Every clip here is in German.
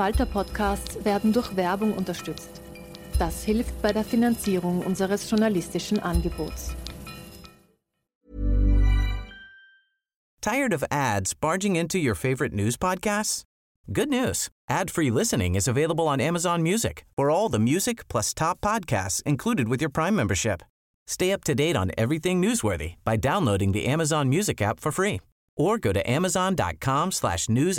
Falter-Podcasts werden durch Werbung unterstützt. Das hilft bei der Finanzierung unseres journalistischen Angebots. Tired of ads barging into your favorite news podcasts? Good news. Ad-free listening is available on Amazon Music for all the music plus top podcasts included with your Prime membership. Stay up to date on everything newsworthy by downloading the Amazon Music app for free or go to amazon.com slash news.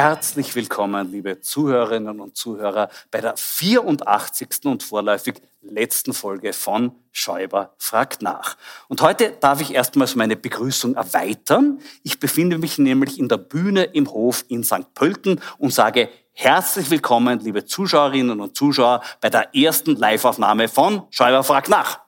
Herzlich willkommen, liebe Zuhörerinnen und Zuhörer, bei der 84. und vorläufig letzten Folge von Schäuber fragt nach. Und heute darf ich erstmals meine Begrüßung erweitern. Ich befinde mich nämlich in der Bühne im Hof in St. Pölten und sage herzlich willkommen, liebe Zuschauerinnen und Zuschauer, bei der ersten Liveaufnahme von Schäuber fragt nach.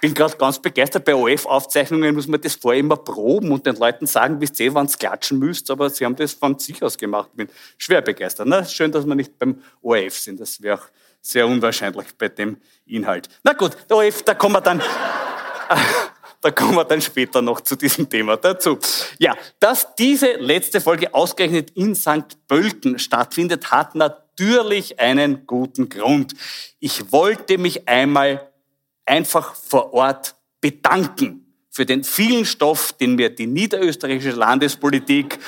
Bin gerade ganz begeistert. Bei OF-Aufzeichnungen muss man das vorher immer proben und den Leuten sagen, wisst ihr, wann es klatschen müsst, aber sie haben das von sich aus gemacht. Ich bin schwer begeistert. Ne? Schön, dass wir nicht beim ORF sind. Das wäre auch sehr unwahrscheinlich bei dem Inhalt. Na gut, der ORF, da kommen wir dann... Da kommen wir dann später noch zu diesem Thema dazu. Ja, dass diese letzte Folge ausgerechnet in St. Pölten stattfindet, hat natürlich einen guten Grund. Ich wollte mich einmal einfach vor Ort bedanken für den vielen Stoff, den mir die niederösterreichische Landespolitik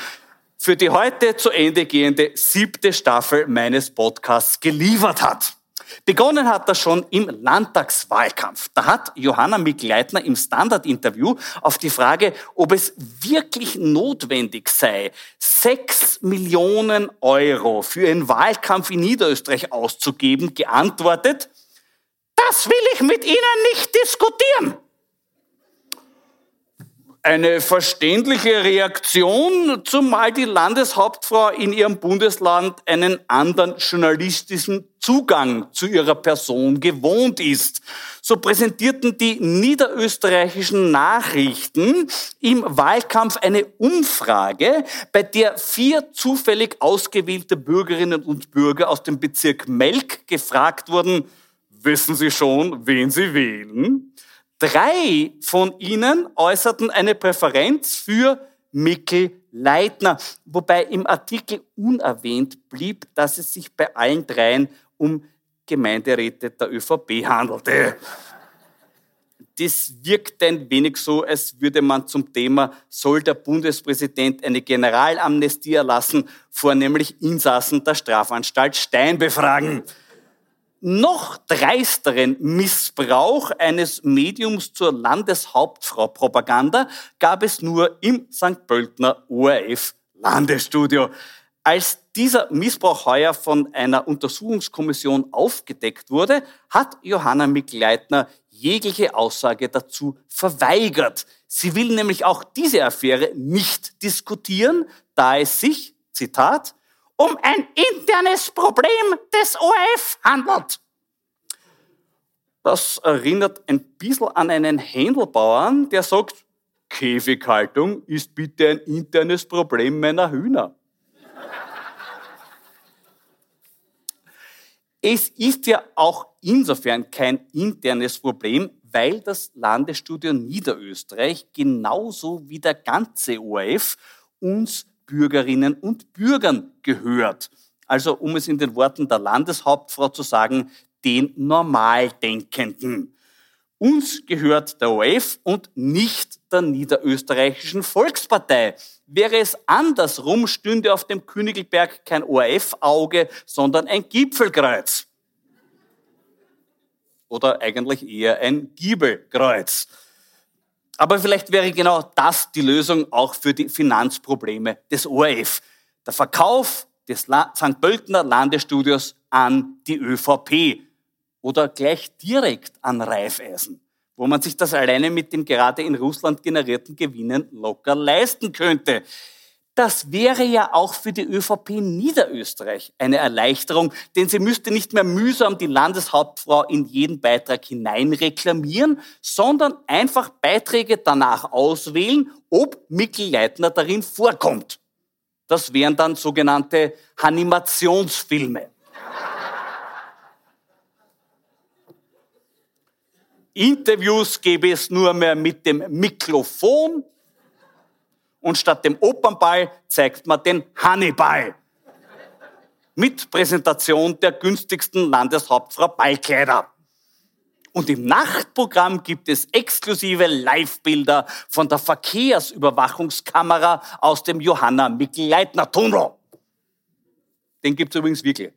für die heute zu Ende gehende siebte Staffel meines Podcasts geliefert hat. Begonnen hat das schon im Landtagswahlkampf. Da hat Johanna Mikleitner im Standard-Interview auf die Frage, ob es wirklich notwendig sei, sechs Millionen Euro für einen Wahlkampf in Niederösterreich auszugeben, geantwortet, das will ich mit Ihnen nicht diskutieren. Eine verständliche Reaktion, zumal die Landeshauptfrau in ihrem Bundesland einen anderen journalistischen Zugang zu ihrer Person gewohnt ist. So präsentierten die niederösterreichischen Nachrichten im Wahlkampf eine Umfrage, bei der vier zufällig ausgewählte Bürgerinnen und Bürger aus dem Bezirk Melk gefragt wurden, wissen Sie schon, wen Sie wählen? Drei von ihnen äußerten eine Präferenz für Mikkel Leitner, wobei im Artikel unerwähnt blieb, dass es sich bei allen dreien um Gemeinderäte der ÖVP handelte. Das wirkt ein wenig so, als würde man zum Thema, soll der Bundespräsident eine Generalamnestie erlassen, vornehmlich Insassen der Strafanstalt Stein befragen noch dreisteren Missbrauch eines Mediums zur Landeshauptfrau-Propaganda gab es nur im St. Pöltner ORF Landesstudio. Als dieser Missbrauch heuer von einer Untersuchungskommission aufgedeckt wurde, hat Johanna Mikleitner jegliche Aussage dazu verweigert. Sie will nämlich auch diese Affäre nicht diskutieren, da es sich, Zitat, um ein internes Problem des ORF handelt. Das erinnert ein bisschen an einen Händelbauern, der sagt, Käfighaltung ist bitte ein internes Problem meiner Hühner. es ist ja auch insofern kein internes Problem, weil das Landesstudio Niederösterreich genauso wie der ganze ORF uns Bürgerinnen und Bürgern gehört. Also um es in den Worten der Landeshauptfrau zu sagen, den Normaldenkenden. Uns gehört der OF und nicht der Niederösterreichischen Volkspartei. Wäre es andersrum, stünde auf dem Königelberg kein ORF-Auge, sondern ein Gipfelkreuz. Oder eigentlich eher ein Giebelkreuz. Aber vielleicht wäre genau das die Lösung auch für die Finanzprobleme des ORF. Der Verkauf des St. Pöltener Landesstudios an die ÖVP oder gleich direkt an Reifeisen, wo man sich das alleine mit den gerade in Russland generierten Gewinnen locker leisten könnte. Das wäre ja auch für die ÖVP Niederösterreich eine Erleichterung, denn sie müsste nicht mehr mühsam die Landeshauptfrau in jeden Beitrag hinein reklamieren, sondern einfach Beiträge danach auswählen, ob Mikkel Leitner darin vorkommt. Das wären dann sogenannte Animationsfilme. Interviews gäbe es nur mehr mit dem Mikrofon und statt dem Opernball zeigt man den Hannibal. Mit Präsentation der günstigsten Landeshauptfrau Ballkleider. Und im Nachtprogramm gibt es exklusive Live-Bilder von der Verkehrsüberwachungskamera aus dem Johanna Mikl-Leitner-Tunnel. Den gibt's übrigens wirklich.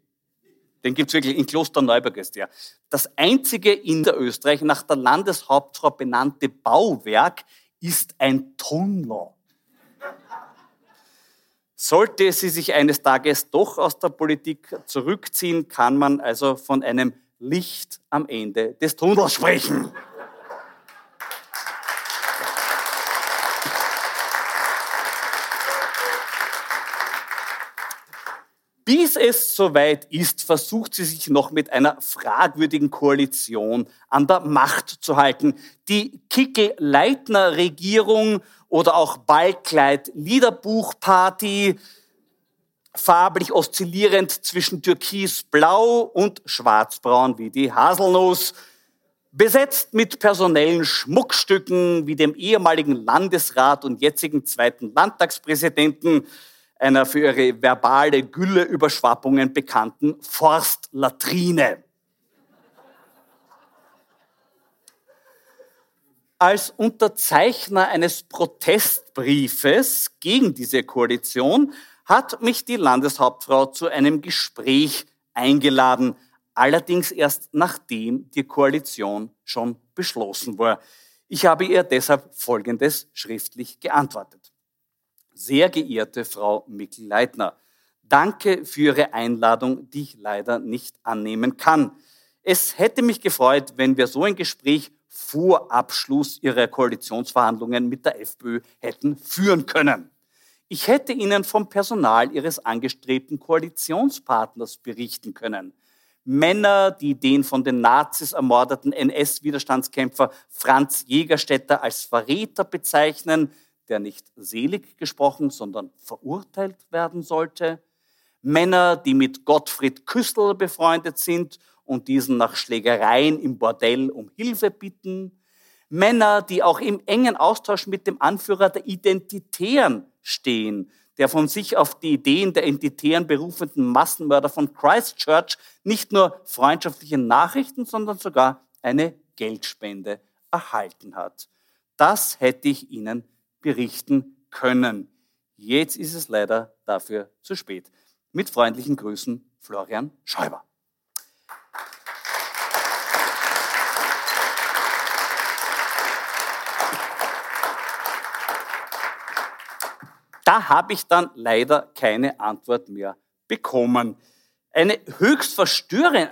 Den gibt's wirklich in Klosterneuburg ist der. Das einzige in der Österreich nach der Landeshauptfrau benannte Bauwerk ist ein Tunnel. Sollte sie sich eines Tages doch aus der Politik zurückziehen, kann man also von einem Licht am Ende des Tunnels sprechen. Bis es soweit ist, versucht sie sich noch mit einer fragwürdigen Koalition an der Macht zu halten. Die Kickel-Leitner-Regierung oder auch Ballkleid-Liederbuchparty, farblich oszillierend zwischen türkisblau und schwarzbraun wie die Haselnuss, besetzt mit personellen Schmuckstücken wie dem ehemaligen Landesrat und jetzigen zweiten Landtagspräsidenten, einer für ihre verbale Gülleüberschwappungen bekannten Forstlatrine. Als Unterzeichner eines Protestbriefes gegen diese Koalition hat mich die Landeshauptfrau zu einem Gespräch eingeladen, allerdings erst nachdem die Koalition schon beschlossen war. Ich habe ihr deshalb Folgendes schriftlich geantwortet. Sehr geehrte Frau Mikl-Leitner, danke für Ihre Einladung, die ich leider nicht annehmen kann. Es hätte mich gefreut, wenn wir so ein Gespräch vor Abschluss Ihrer Koalitionsverhandlungen mit der FPÖ hätten führen können. Ich hätte Ihnen vom Personal Ihres angestrebten Koalitionspartners berichten können. Männer, die den von den Nazis ermordeten NS-Widerstandskämpfer Franz Jägerstätter als Verräter bezeichnen, der nicht selig gesprochen, sondern verurteilt werden sollte. Männer, die mit Gottfried Küssel befreundet sind und diesen nach Schlägereien im Bordell um Hilfe bitten. Männer, die auch im engen Austausch mit dem Anführer der Identitären stehen, der von sich auf die Ideen der Identitären berufenden Massenmörder von Christchurch nicht nur freundschaftliche Nachrichten, sondern sogar eine Geldspende erhalten hat. Das hätte ich Ihnen berichten können. Jetzt ist es leider dafür zu spät. Mit freundlichen Grüßen, Florian Schäuber. Da habe ich dann leider keine Antwort mehr bekommen. Eine höchst verstörende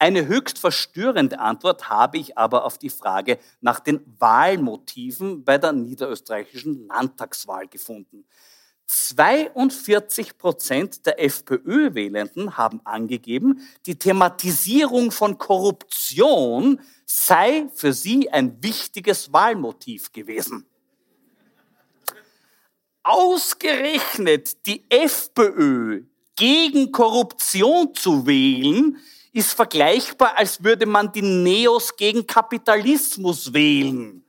eine höchst verstörende Antwort habe ich aber auf die Frage nach den Wahlmotiven bei der niederösterreichischen Landtagswahl gefunden. 42 Prozent der FPÖ-Wählenden haben angegeben, die Thematisierung von Korruption sei für sie ein wichtiges Wahlmotiv gewesen. Ausgerechnet die FPÖ gegen Korruption zu wählen, ist vergleichbar, als würde man die Neos gegen Kapitalismus wählen,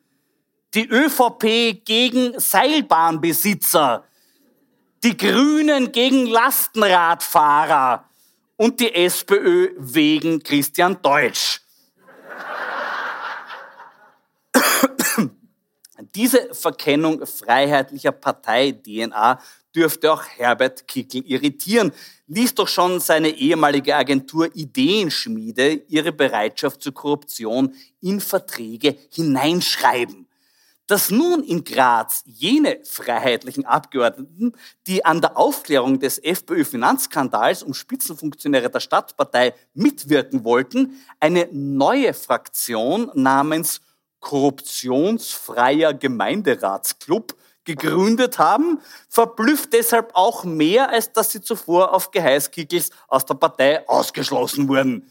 die ÖVP gegen Seilbahnbesitzer, die Grünen gegen Lastenradfahrer. Und die SPÖ wegen Christian Deutsch. Diese Verkennung freiheitlicher Partei-DNA dürfte auch Herbert Kickel irritieren. Lies doch schon seine ehemalige Agentur Ideenschmiede ihre Bereitschaft zur Korruption in Verträge hineinschreiben. Dass nun in Graz jene freiheitlichen Abgeordneten, die an der Aufklärung des FPÖ-Finanzskandals um Spitzenfunktionäre der Stadtpartei mitwirken wollten, eine neue Fraktion namens Korruptionsfreier Gemeinderatsclub gegründet haben, verblüfft deshalb auch mehr, als dass sie zuvor auf Geheiß Kickels aus der Partei ausgeschlossen wurden.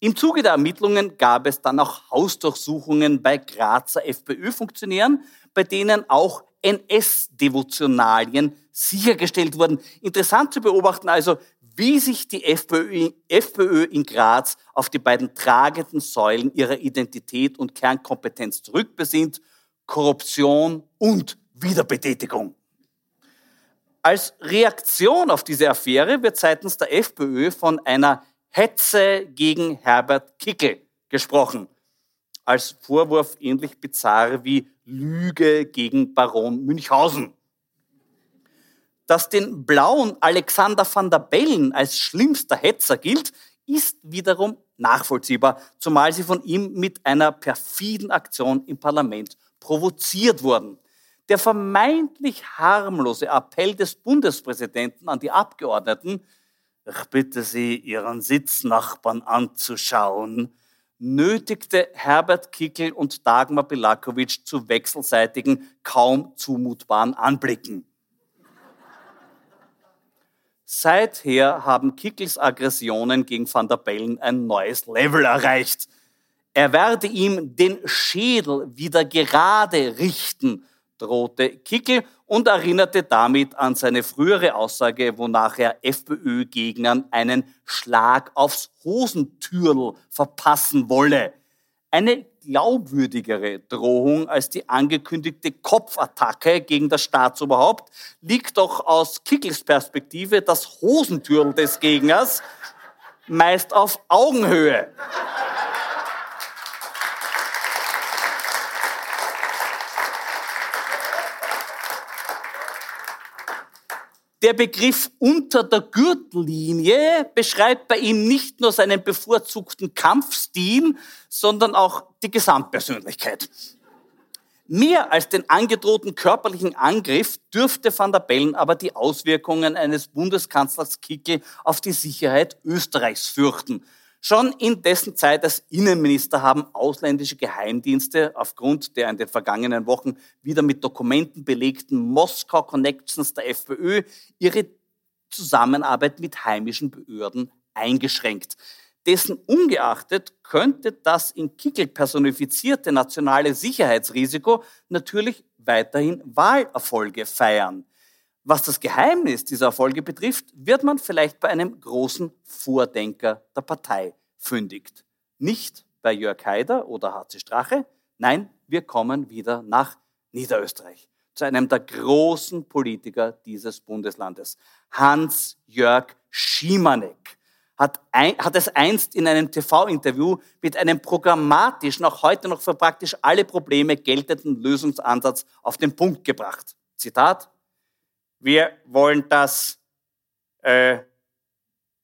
Im Zuge der Ermittlungen gab es dann auch Hausdurchsuchungen bei Grazer FPÖ-Funktionären, bei denen auch NS-Devotionalien sichergestellt wurden. Interessant zu beobachten also, wie sich die FPÖ in Graz auf die beiden tragenden Säulen ihrer Identität und Kernkompetenz zurückbesinnt, Korruption und Wiederbetätigung. Als Reaktion auf diese Affäre wird seitens der FPÖ von einer Hetze gegen Herbert Kickel gesprochen. Als Vorwurf ähnlich bizarr wie Lüge gegen Baron Münchhausen. Dass den blauen Alexander van der Bellen als schlimmster Hetzer gilt, ist wiederum nachvollziehbar, zumal sie von ihm mit einer perfiden Aktion im Parlament provoziert wurden. Der vermeintlich harmlose Appell des Bundespräsidenten an die Abgeordneten, ich bitte Sie, Ihren Sitznachbarn anzuschauen, nötigte Herbert Kickel und Dagmar Belakovic zu wechselseitigen, kaum zumutbaren Anblicken. Seither haben Kickels Aggressionen gegen Van der Bellen ein neues Level erreicht. Er werde ihm den Schädel wieder gerade richten, drohte Kickel und erinnerte damit an seine frühere Aussage, wonach er FPÖ-Gegnern einen Schlag aufs Hosentürl verpassen wolle. Eine glaubwürdigere Drohung als die angekündigte Kopfattacke gegen das Staatsoberhaupt liegt doch aus Kickels Perspektive das Hosentürl des Gegners meist auf Augenhöhe. Der Begriff unter der Gürtellinie beschreibt bei ihm nicht nur seinen bevorzugten Kampfstil, sondern auch die Gesamtpersönlichkeit. Mehr als den angedrohten körperlichen Angriff dürfte Van der Bellen aber die Auswirkungen eines Bundeskanzlers Kickel auf die Sicherheit Österreichs fürchten. Schon in dessen Zeit als Innenminister haben ausländische Geheimdienste aufgrund der in den vergangenen Wochen wieder mit Dokumenten belegten Moskau-Connections der FPÖ ihre Zusammenarbeit mit heimischen Behörden eingeschränkt. Dessen ungeachtet könnte das in Kickel personifizierte nationale Sicherheitsrisiko natürlich weiterhin Wahlerfolge feiern. Was das Geheimnis dieser Erfolge betrifft, wird man vielleicht bei einem großen Vordenker der Partei fündigt. Nicht bei Jörg Haider oder HC Strache, nein, wir kommen wieder nach Niederösterreich, zu einem der großen Politiker dieses Bundeslandes. Hans-Jörg Schimanek hat, ein, hat es einst in einem TV-Interview mit einem programmatischen, auch heute noch für praktisch alle Probleme geltenden Lösungsansatz auf den Punkt gebracht. Zitat, wir wollen das äh,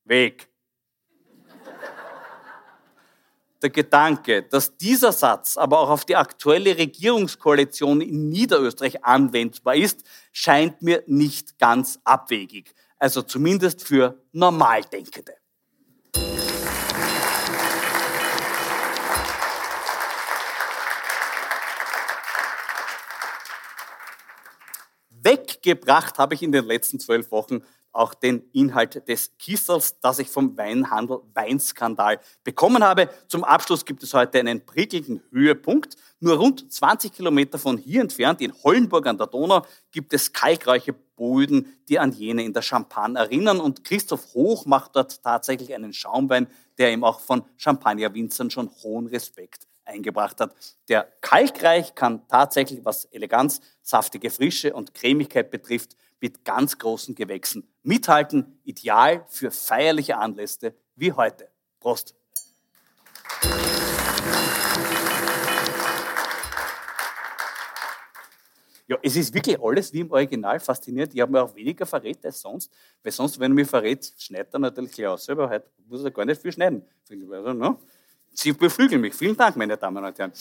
Weg. Der Gedanke, dass dieser Satz aber auch auf die aktuelle Regierungskoalition in Niederösterreich anwendbar ist, scheint mir nicht ganz abwegig. Also zumindest für Normaldenkende. Weggebracht habe ich in den letzten zwölf Wochen auch den Inhalt des Kissels, das ich vom Weinhandel Weinskandal bekommen habe. Zum Abschluss gibt es heute einen prickelnden Höhepunkt. Nur rund 20 Kilometer von hier entfernt, in Hollenburg an der Donau, gibt es kalkreiche Böden, die an jene in der Champagne erinnern. Und Christoph Hoch macht dort tatsächlich einen Schaumwein, der ihm auch von Champagnerwinzern schon hohen Respekt eingebracht hat. Der Kalkreich kann tatsächlich, was Eleganz, saftige Frische und Cremigkeit betrifft, mit ganz großen Gewächsen mithalten. Ideal für feierliche Anlässe wie heute. Prost! Ja, es ist wirklich alles wie im Original faszinierend. Ich habe mir auch weniger verrät als sonst, weil sonst, wenn er mich verrät, schneidet er natürlich gleich aus. Aber heute muss er gar nicht viel schneiden. Also, no? Sie beflügeln mich. Vielen Dank, meine Damen und Herren.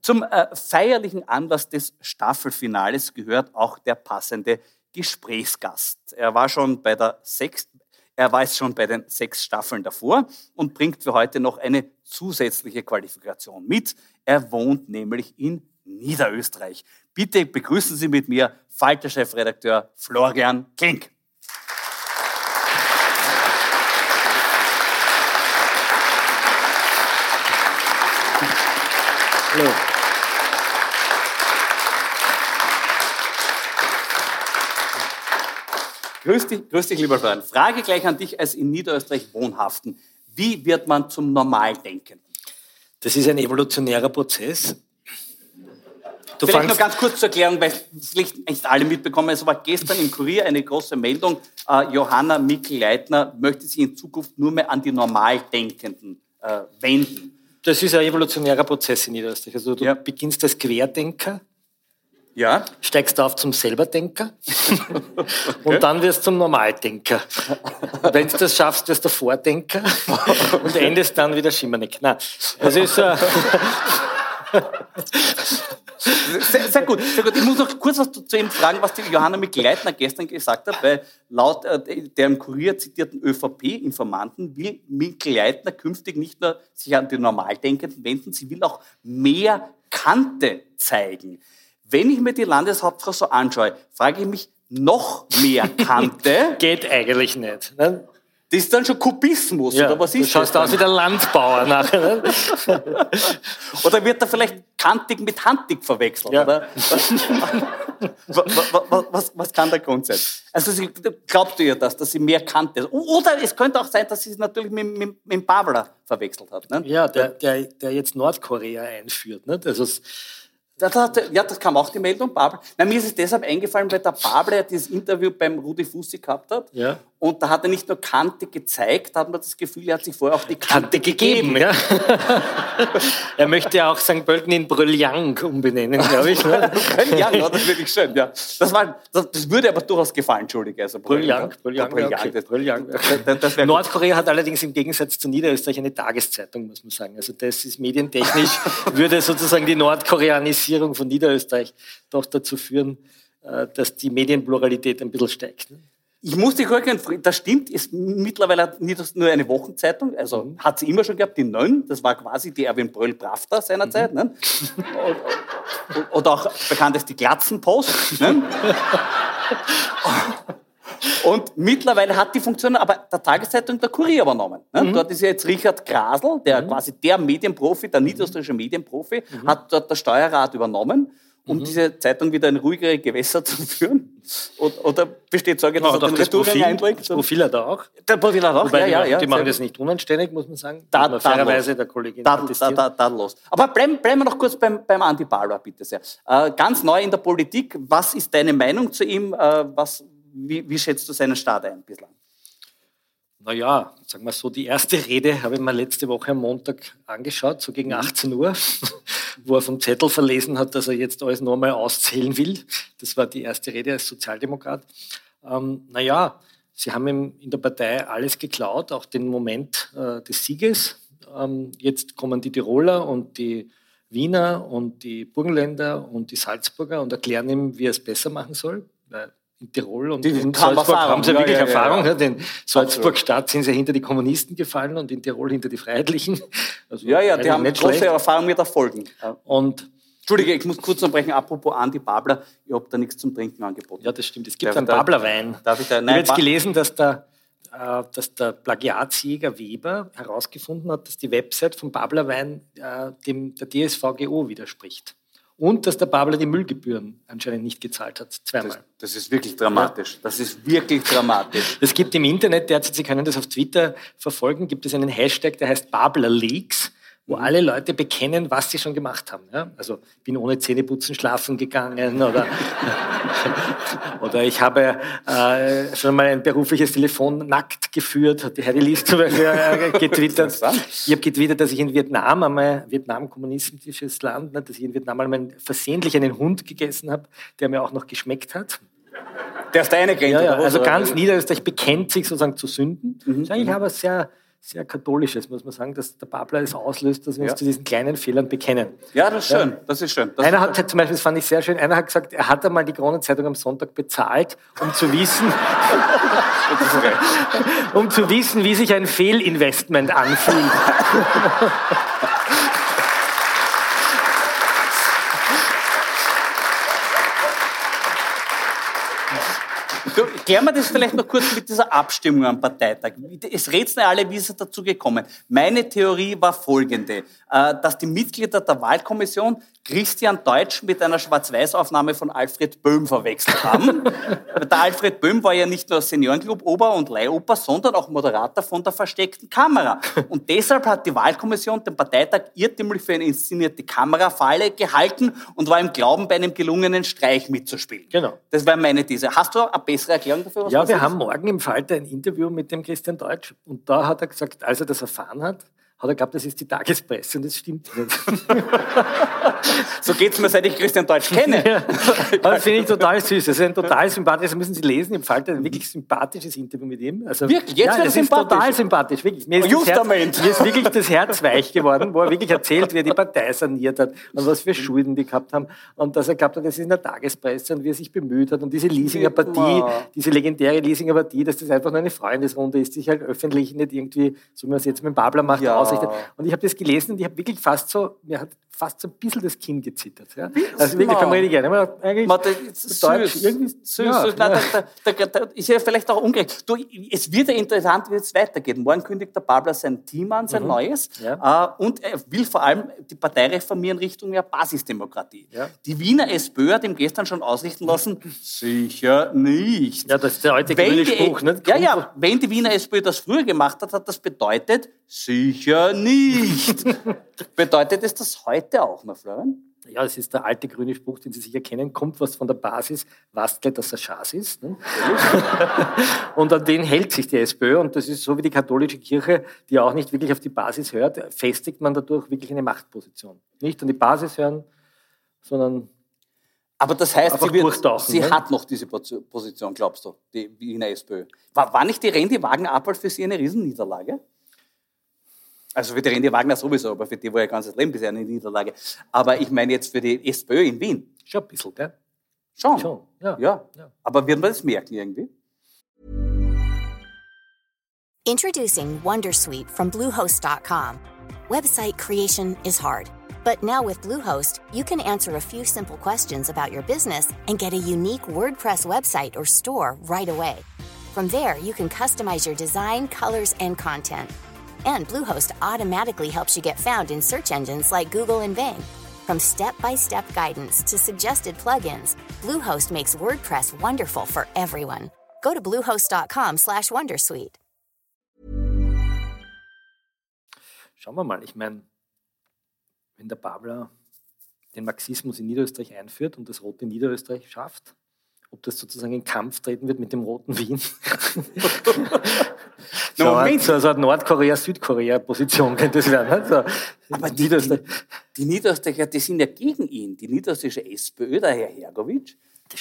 Zum äh, feierlichen Anlass des Staffelfinales gehört auch der passende Gesprächsgast. Er war schon bei der sechs, er war es schon bei den sechs Staffeln davor und bringt für heute noch eine zusätzliche Qualifikation mit. Er wohnt nämlich in Niederösterreich. Bitte begrüßen Sie mit mir Falter-Chefredakteur Florian Klink. Hallo. Grüß dich, grüß dich, lieber Florian. Frage gleich an dich als in Niederösterreich Wohnhaften. Wie wird man zum Normaldenken? Das ist ein evolutionärer Prozess. Du Vielleicht noch ganz kurz zur Erklärung, weil vielleicht nicht alle mitbekommen. Es war gestern im Kurier eine große Meldung. Äh, Johanna Mikl-Leitner möchte sich in Zukunft nur mehr an die Normaldenkenden äh, wenden. Das ist ein evolutionärer Prozess in Niederösterreich. Also du ja. beginnst als Querdenker, ja. steigst auf zum Selberdenker okay. und dann wirst du zum Normaldenker. Wenn du das schaffst, wirst du Vordenker und endest dann wieder Schimmernick. Nein, das ist... Äh, sehr, sehr, gut, sehr gut. Ich muss noch kurz was zu ihm fragen, was die Johanna Mikleitner gestern gesagt hat, weil laut äh, der im Kurier zitierten ÖVP-Informanten will Mikleitner künftig nicht nur sich an die Normaldenkenden wenden, sie will auch mehr Kante zeigen. Wenn ich mir die Landeshauptfrau so anschaue, frage ich mich, noch mehr Kante? Geht eigentlich nicht. Ne? Das ist dann schon Kubismus, ja, oder was ist du schaust das? aus wie der Landbauer nachher. Ne? oder wird er vielleicht kantig mit handig verwechselt? Ja. Oder? was, was, was, kann der Grund sein? Also glaubst du ihr das, dass sie mehr kannte? Oder es könnte auch sein, dass sie es natürlich mit, mit, mit Babler verwechselt hat. Ne? Ja, der, der, der jetzt Nordkorea einführt. Ne? Das hat, ja, das kam auch die Meldung, Babel. Na, mir ist es deshalb eingefallen, weil der Babel ja dieses Interview beim Rudi Fussi gehabt hat. Ja. Und da hat er nicht nur Kante gezeigt, hat man das Gefühl, er hat sich vorher auch die Kante, Kante gegeben. gegeben ja. er möchte ja auch St. Pölten in Brillant umbenennen, glaube ich. Ne? Brillant, ja, das wirklich schön, ja. Das, war, das, das, würde aber durchaus gefallen, Entschuldige. Also Brillant, Brillant, Brillant. Okay. Brillant. Das, Nordkorea hat allerdings im Gegensatz zu Niederösterreich eine Tageszeitung, muss man sagen. Also das ist medientechnisch, würde sozusagen die Nordkoreanisierung von Niederösterreich doch dazu führen, äh, dass die Medienpluralität ein bisschen steigt. Ne? Ich muss dich korrigieren, das stimmt, ist mittlerweile nicht nur eine Wochenzeitung, also mhm. hat sie immer schon gehabt, die Nön, das war quasi die Erwin Bröll Pravda seinerzeit. Mhm. Ne? Oder auch bekannt als die Glatzenpost. Ne? Und mittlerweile hat die Funktion aber der Tageszeitung der Kurier übernommen. Ne? Mhm. Dort ist ja jetzt Richard Grasl, der mhm. quasi der Medienprofi, der niederösterreichische Medienprofi, mhm. hat dort der Steuerrat übernommen um mhm. diese Zeitung wieder in ruhigere Gewässer zu führen? Oder besteht Sorge, dass ja, er den Retouring einbringt? Das Profil hat er auch. Der Profil hat er auch, Wobei ja, ja, ja. Die machen das nicht unanständig, muss man sagen. Da, da fairerweise der Kollegin da, da, da, da, los. Aber bleiben, bleiben wir noch kurz beim, beim Andi Balor, bitte sehr. Äh, ganz neu in der Politik, was ist deine Meinung zu ihm? Äh, was, wie, wie schätzt du seinen Start ein bislang? Naja, sagen wir so, die erste Rede habe ich mir letzte Woche am Montag angeschaut, so gegen 18 mhm. Uhr, wo er vom Zettel verlesen hat, dass er jetzt alles nochmal auszählen will. Das war die erste Rede als Sozialdemokrat. Ähm, naja, sie haben ihm in der Partei alles geklaut, auch den Moment äh, des Sieges. Ähm, jetzt kommen die Tiroler und die Wiener und die Burgenländer und die Salzburger und erklären ihm, wie er es besser machen soll. Weil in Tirol und in Salzburg haben sie wirklich ja, Erfahrung. Ja, ja. In Salzburg-Stadt sind sie hinter die Kommunisten gefallen und in Tirol hinter die Freiheitlichen. Also ja, ja, die haben große schlecht. Erfahrung mit Erfolgen. Und Entschuldige, ich muss kurz unterbrechen. Apropos Andi Babler, ich habe da nichts zum Trinken angeboten. Ja, das stimmt. Es gibt darf einen Bablerwein. Darf ich da? Nein, ich habe jetzt gelesen, dass der, äh, dass der Plagiatsjäger Weber herausgefunden hat, dass die Website vom Bablerwein äh, dem, der DSVGO widerspricht und dass der Babler die Müllgebühren anscheinend nicht gezahlt hat, zweimal. Das, das ist wirklich dramatisch. Das ist wirklich dramatisch. Es gibt im Internet derzeit, Sie können das auf Twitter verfolgen, gibt es einen Hashtag, der heißt Babler Leaks wo alle Leute bekennen, was sie schon gemacht haben. Ja? Also bin ohne Zähneputzen schlafen gegangen oder, oder ich habe äh, schon mal ein berufliches Telefon nackt geführt, hat die Heidi Lies zum Beispiel äh, getwittert. Ich habe getwittert, dass ich in Vietnam einmal, Vietnam kommunistisches Land, ne, dass ich in Vietnam einmal versehentlich einen Hund gegessen habe, der mir auch noch geschmeckt hat. Der ist deine Grenze. Ja, ja, also ganz Niederösterreich bekennt sich sozusagen zu Sünden. Mhm. Ich habe sehr sehr katholisches, muss man sagen, dass der Babler es auslöst, dass wir uns zu diesen kleinen Fehlern bekennen. Ja, das ist schön. Ja. Das ist schön. Das einer hat zum Beispiel, das fand ich sehr schön, einer hat gesagt, er hat einmal die Kronenzeitung am Sonntag bezahlt, um zu wissen, um zu wissen, wie sich ein Fehlinvestment anfühlt. klären wir das vielleicht noch kurz mit dieser Abstimmung am Parteitag. Es rätseln alle, wie ist es dazu gekommen. Meine Theorie war folgende, äh, dass die Mitglieder der Wahlkommission Christian Deutsch mit einer Schwarz-Weiß-Aufnahme von Alfred Böhm verwechselt haben. der Alfred Böhm war ja nicht nur Seniorenclub Ober- und Leihoper, sondern auch Moderator von der versteckten Kamera. Und deshalb hat die Wahlkommission den Parteitag irrtümlich für eine inszenierte Kamerafalle gehalten und war im Glauben, bei einem gelungenen Streich mitzuspielen. Genau. Das war meine These. Hast du eine bessere Erklärung dafür? ja, wir haben morgen im Falter ein Interview mit dem Christian Deutsch und da hat er gesagt, als er das erfahren hat, hat er geglaubt, das ist die Tagespresse und das stimmt nicht. so geht es mir, seit ich Christian Deutsch kenne. Ja, das finde ich total süß. Das ist ein total sympathisches, das müssen Sie lesen, im Falter ein wirklich sympathisches Interview mit ihm. Also, wirklich? Jetzt ja, wird das ist total sympathisch, wirklich. Mir ist, Justament. Herz, mir ist wirklich das Herz weich geworden, wo er wirklich erzählt, wie er die Partei saniert hat und was für Schulden die gehabt haben und dass er gehabt hat, das ist in der Tagespresse und wie er sich bemüht hat und diese Leasinger Partie, diese legendäre Leasinger Partie, dass das einfach nur eine Freundesrunde ist, sich halt öffentlich nicht irgendwie, so wie man es jetzt mit Babler macht, ja. Ausrichtet. Und ich habe das gelesen und ich habe wirklich fast so, mir hat fast so ein bisschen das Kinn gezittert. Ja? Also wirklich, richtig gerne. Eigentlich Man, das Deutsch, süß, irgendwie, süß, ja, süß. Nein, da, da, da, da, ist ja vielleicht auch ungerecht. Du, es wird ja interessant, wie es weitergeht. Morgen kündigt der Babler sein Team an, sein mhm. neues. Ja. Äh, und er will vor allem die Partei reformieren Richtung mehr Basisdemokratie. Ja. Die Wiener SPÖ hat ihm gestern schon ausrichten lassen, sicher nicht. Ja, das ist der alte grüne Spruch. Nicht? Ja, ja, wenn die Wiener SPÖ das früher gemacht hat, hat das bedeutet, sicher nicht. bedeutet es das heute auch noch, Florian? Ja, das ist der alte grüne Spruch, den Sie sicher kennen. Kommt was von der Basis, wastle, dass er Schaß ist. Ne? und an den hält sich die SPÖ. Und das ist so wie die katholische Kirche, die auch nicht wirklich auf die Basis hört, festigt man dadurch wirklich eine Machtposition. Nicht an die Basis hören, sondern aber das heißt, sie, wird, sie ne? hat noch diese Position, glaubst du, die Wiener SPÖ. War, war nicht die Randy Wagner-Abwahl für Sie eine Riesenniederlage? Also für die Randy Wagner sowieso, aber für die war ja ganzes Leben bisher eine Niederlage. Aber ich meine jetzt für die SPÖ in Wien. Schon ein bisschen, gell? Schon. Schon. Ja. ja. ja. Aber wird man das merken irgendwie? Introducing Wondersuite from Bluehost.com. Website creation is hard. But now with Bluehost, you can answer a few simple questions about your business and get a unique WordPress website or store right away. From there, you can customize your design, colors, and content And Bluehost automatically helps you get found in search engines like Google and Bing. From step-by-step guidance to suggested plugins, Bluehost makes WordPress wonderful for everyone. Go to bluehost.com/wondersuite. Schauen wir mal, ich meine, wenn der Babler den Marxismus in Niederösterreich einführt und das rote Niederösterreich schafft, ob das sozusagen in Kampf treten wird mit dem roten Wien. so, Moment. so, so eine Nordkorea-Südkorea-Position könnte es werden. Ne? So, Aber die, die, die Niederösterreicher, die sind ja gegen ihn. Die niederösterreichische SPÖ, der Herr Hergovic,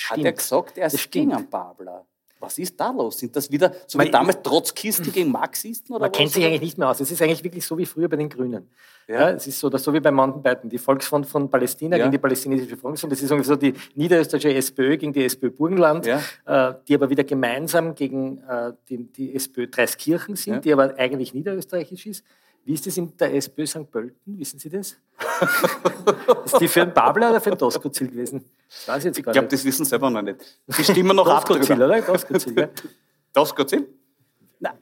hat ja gesagt, er ist gegen einen Babler. Was ist da los? Sind das wieder so wie damals Trotzkisten gegen Marxisten? Oder man was? kennt sich eigentlich nicht mehr aus. Es ist eigentlich wirklich so wie früher bei den Grünen. Ja. ja es ist so, dass so wie bei Mountainbiken. Die Volksfront von Palästina ja. gegen die palästinensische Volksfront. Das ist ungefähr so die niederösterreichische SPÖ gegen die SPÖ Burgenland, ja. äh, die aber wieder gemeinsam gegen äh, die, die SPÖ Dreiskirchen sind, die aber eigentlich niederösterreichisch ist. Wie ist das in der SPÖ St. Pölten? Wissen Sie das? ist die für einen Babler oder für einen Doskozil gewesen? Das weiß ich jetzt gar ich glaube, das wissen sie selber noch nicht. Die stimmen noch ab Doskozil, oder? Doskozil, ja. Doskozil? Nein.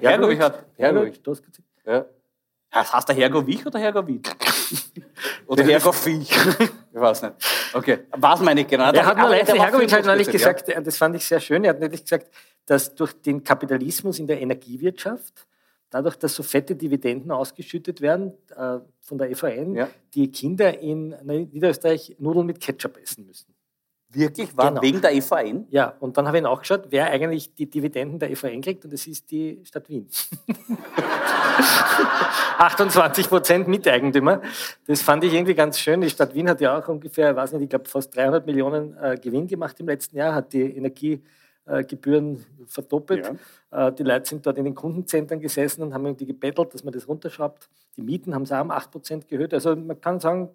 Hergovich hat. Hergovich, Doskozil. Ja. Heißt der Hergovich oder Hergovich? oder Hergovich? Ich weiß nicht. Okay, weiß man nicht genau. Er hat nur letzte Hergovich hat neulich gesagt, ja. das fand ich sehr schön, er hat neulich gesagt, dass durch den Kapitalismus in der Energiewirtschaft dadurch, dass so fette Dividenden ausgeschüttet werden äh, von der EVN, ja. die Kinder in Niederösterreich Nudeln mit Ketchup essen müssen. Wirklich? War genau. wegen der EVN? Ja, und dann habe ich nachgeschaut, wer eigentlich die Dividenden der EVN kriegt, und das ist die Stadt Wien. 28 Prozent Miteigentümer. Das fand ich irgendwie ganz schön. Die Stadt Wien hat ja auch ungefähr, weiß nicht, ich glaube fast 300 Millionen äh, Gewinn gemacht im letzten Jahr, hat die Energie Gebühren verdoppelt. Ja. Äh, die Leute sind dort in den Kundenzentren gesessen und haben irgendwie gebettelt, dass man das runterschraubt. Die Mieten haben sie auch um 8% gehört. Also man kann sagen,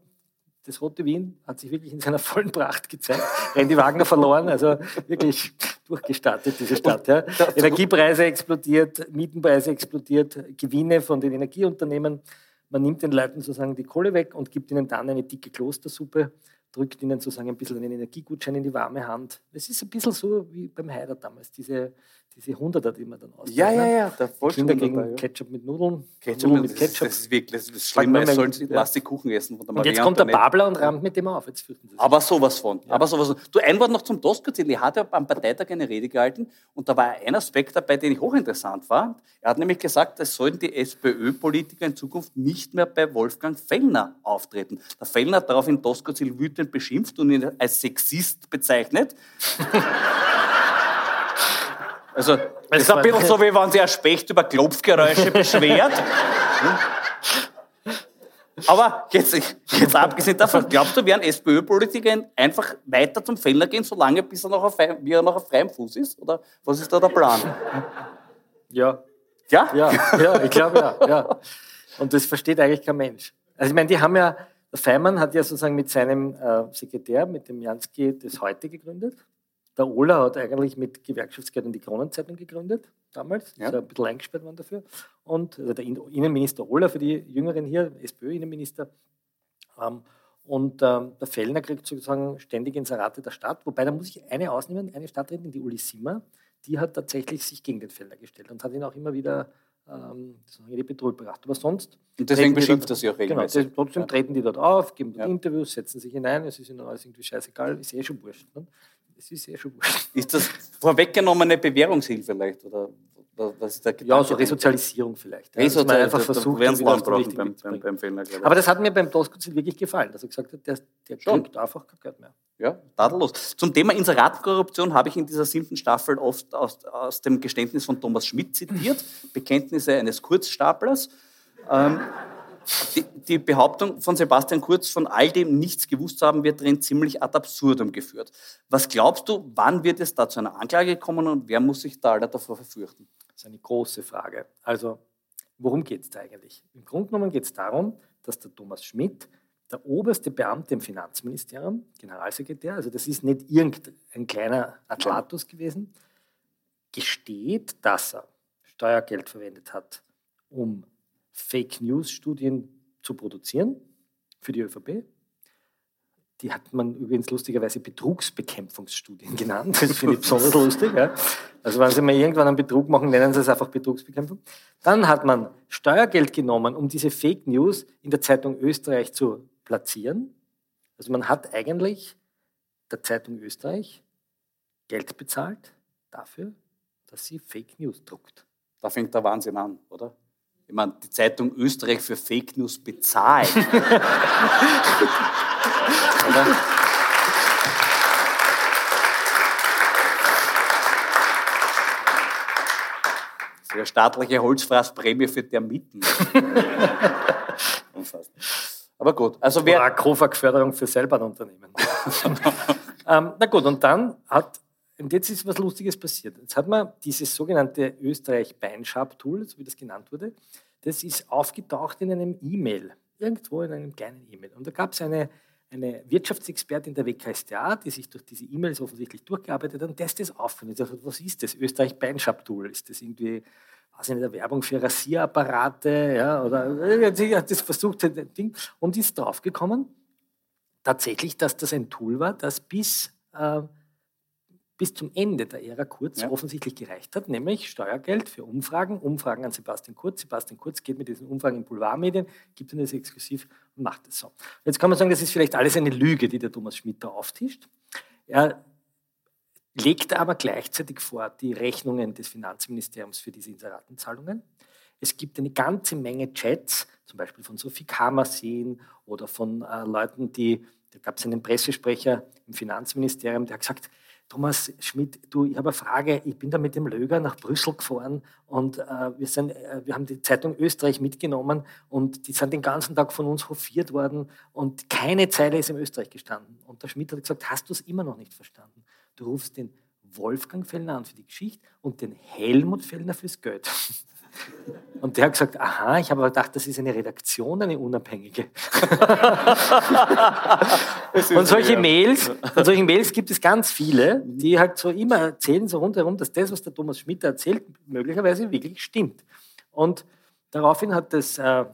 das Rote Wien hat sich wirklich in seiner vollen Pracht gezeigt. Randy Wagner verloren, also wirklich durchgestartet, diese Stadt. Ja. Energiepreise explodiert, Mietenpreise explodiert, Gewinne von den Energieunternehmen. Man nimmt den Leuten sozusagen die Kohle weg und gibt ihnen dann eine dicke Klostersuppe drückt ihnen sozusagen ein bisschen einen Energiegutschein in die warme Hand. Es ist ein bisschen so wie beim Heider damals, diese, diese Hunderter, die man dann aus. Ja, ja, ja, der Kinder gegen ja. Ketchup mit Nudeln. Ketchup Nudeln mit Ketchup. Das ist wirklich das ist schlimm, es sollen Plastikkuchen essen. Von der und jetzt kommt der Babler und rammt mit dem auf. Jetzt Aber sowas von. Ja. Aber sowas von. Du, ein Wort noch zum Doskozil. Er hat ja am Parteitag eine Rede gehalten und da war ein Aspekt dabei, den ich hochinteressant war. Er hat nämlich gesagt, es sollten die SPÖ-Politiker in Zukunft nicht mehr bei Wolfgang Fellner auftreten. Der Fellner hat daraufhin Doskozil wütend beschimpft und ihn als Sexist bezeichnet. Also, das ist ein bisschen so, wie wenn sich ein Specht über Klopfgeräusche beschwert. Aber jetzt, jetzt abgesehen davon, glaubst du, werden SPÖ-Politiker einfach weiter zum Fellner gehen, solange bis er noch auf, wie er noch auf freiem Fuß ist? Oder was ist da der Plan? Ja. Ja? Ja, ja ich glaube ja, ja. Und das versteht eigentlich kein Mensch. Also ich meine, die haben ja, der Feimann hat ja sozusagen mit seinem äh, Sekretär, mit dem Jansky, das heute gegründet. Der Ola hat eigentlich mit Gewerkschaftsgeldern die Kronenzeitung gegründet, damals. Ja. Ist ein bisschen eingesperrt worden dafür. Und also der Innenminister Ola für die Jüngeren hier, SPÖ-Innenminister. Ähm, und ähm, der Fellner kriegt sozusagen ständig Inserate der Stadt. Wobei, da muss ich eine ausnehmen, eine Stadträtin, die Uli Simmer, die hat tatsächlich sich gegen den Fellner gestellt und hat ihn auch immer wieder ähm, in die Betrug gebracht. Aber sonst. Und deswegen beschimpft er sie auch genau, regelmäßig. Genau, trotzdem ja. treten die dort auf, geben dort ja. Interviews, setzen sich hinein, es ist ihnen alles irgendwie scheißegal, ist eh schon wurscht. Ne? Es ist eh schon wurscht. Ist das vorweggenommene Bewährungshilfe vielleicht? Oder was ist der ja, so Resozialisierung vielleicht. Ja, Resozial man einfach versucht, werden wieder brauchen beim, beim, beim Fellner, Aber das hat mir beim Doskozil wirklich gefallen, dass er gesagt hat, der, der kriegt einfach kein Geld mehr. Ja, tadellos. Zum Thema Inseratenkorruption habe ich in dieser siebten Staffel oft aus, aus dem Geständnis von Thomas Schmidt zitiert, Bekenntnisse eines Kurzstaplers. Ähm, die, die, Behauptung von Sebastian Kurz, von all dem nichts gewusst haben, wird drin ziemlich ad absurdum geführt. Was glaubst du, wann wird es da zu einer Anklage kommen und wer muss sich da davor verfürchten? Das ist eine große Frage. Also, worum geht es da eigentlich? Im Grunde genommen geht es darum, dass der Thomas Schmidt, der oberste Beamte im Finanzministerium, Generalsekretär, also das ist nicht irgendein kleiner Atlatus gewesen, gesteht, dass er Steuergeld verwendet hat, um Fake News-Studien zu produzieren für die ÖVP. Die hat man übrigens lustigerweise Betrugsbekämpfungsstudien genannt. Das finde ich besonders lustig. Ja. Also wenn Sie mal irgendwann einen Betrug machen, nennen Sie es einfach Betrugsbekämpfung. Dann hat man Steuergeld genommen, um diese Fake News in der Zeitung Österreich zu platzieren. Also man hat eigentlich der Zeitung Österreich Geld bezahlt dafür, dass sie Fake News druckt. Da fängt der Wahnsinn an, oder? Ich meine, die Zeitung Österreich für Fake News bezahlt. Oder? Eine staatliche Holzfrassprämie für Termiten. Aber gut, also wer. Oder Krofag-Förderung für Seilbahnunternehmen. ähm, na gut, und dann hat und jetzt ist was Lustiges passiert. Jetzt hat man dieses sogenannte Österreich-Beinschab-Tool, so wie das genannt wurde, das ist aufgetaucht in einem E-Mail, irgendwo in einem kleinen E-Mail. Und da gab es eine, eine Wirtschaftsexpertin der WKStA, die sich durch diese E-Mails offensichtlich durchgearbeitet hat und der ist das. Ich dachte, was ist das? Österreich-Beinschab-Tool? Ist das irgendwie weiß nicht, Werbung für Rasierapparate, ja, oder hat das versucht, ein Ding, und ist draufgekommen, tatsächlich, dass das ein Tool war, das bis äh, bis zum Ende der Ära Kurz ja. offensichtlich gereicht hat, nämlich Steuergeld für Umfragen, Umfragen an Sebastian Kurz. Sebastian Kurz geht mit diesen Umfragen in Boulevardmedien, gibt ihnen das exklusiv und macht es so. Jetzt kann man sagen, das ist vielleicht alles eine Lüge, die der Thomas Schmidt da auftischt. Er legt aber gleichzeitig vor die Rechnungen des Finanzministeriums für diese Inseratenzahlungen. Es gibt eine ganze Menge Chats, zum Beispiel von Sophie Kamersin oder von äh, Leuten, die, da gab es einen Pressesprecher im Finanzministerium, der hat gesagt, Thomas Schmidt, du, ich habe eine Frage. Ich bin da mit dem Löger nach Brüssel gefahren und äh, wir, sind, äh, wir haben die Zeitung Österreich mitgenommen und die sind den ganzen Tag von uns hofiert worden und keine Zeile ist in Österreich gestanden. Und der Schmidt hat gesagt, hast du es immer noch nicht verstanden? Du rufst den Wolfgang Fellner an für die Geschichte und den Helmut Fellner fürs Geld. Und der hat gesagt, aha, ich habe aber gedacht, das ist eine Redaktion, eine unabhängige. und solche ja. Mails, und solche Mails gibt es ganz viele, die halt so immer erzählen, so rundherum, dass das, was der Thomas Schmidt erzählt, möglicherweise wirklich stimmt. Und daraufhin hat das, äh,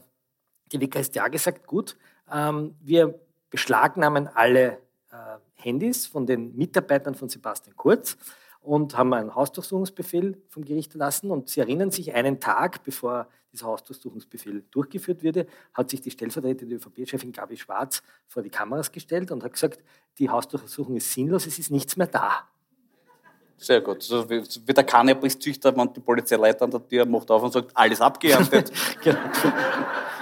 die WKStA gesagt, gut, ähm, wir beschlagnahmen alle äh, Handys von den Mitarbeitern von Sebastian Kurz und haben einen Hausdurchsuchungsbefehl vom Gericht erlassen. Und Sie erinnern sich, einen Tag bevor dieser Hausdurchsuchungsbefehl durchgeführt wurde, hat sich die stellvertretende ÖVP-Chefin Gabi Schwarz vor die Kameras gestellt und hat gesagt, die Hausdurchsuchung ist sinnlos, es ist nichts mehr da. Sehr gut. So wie, wie der Cannabis-Züchter, wenn die Polizeileiter an der Tür macht auf und sagt, alles abgeerntet. genau.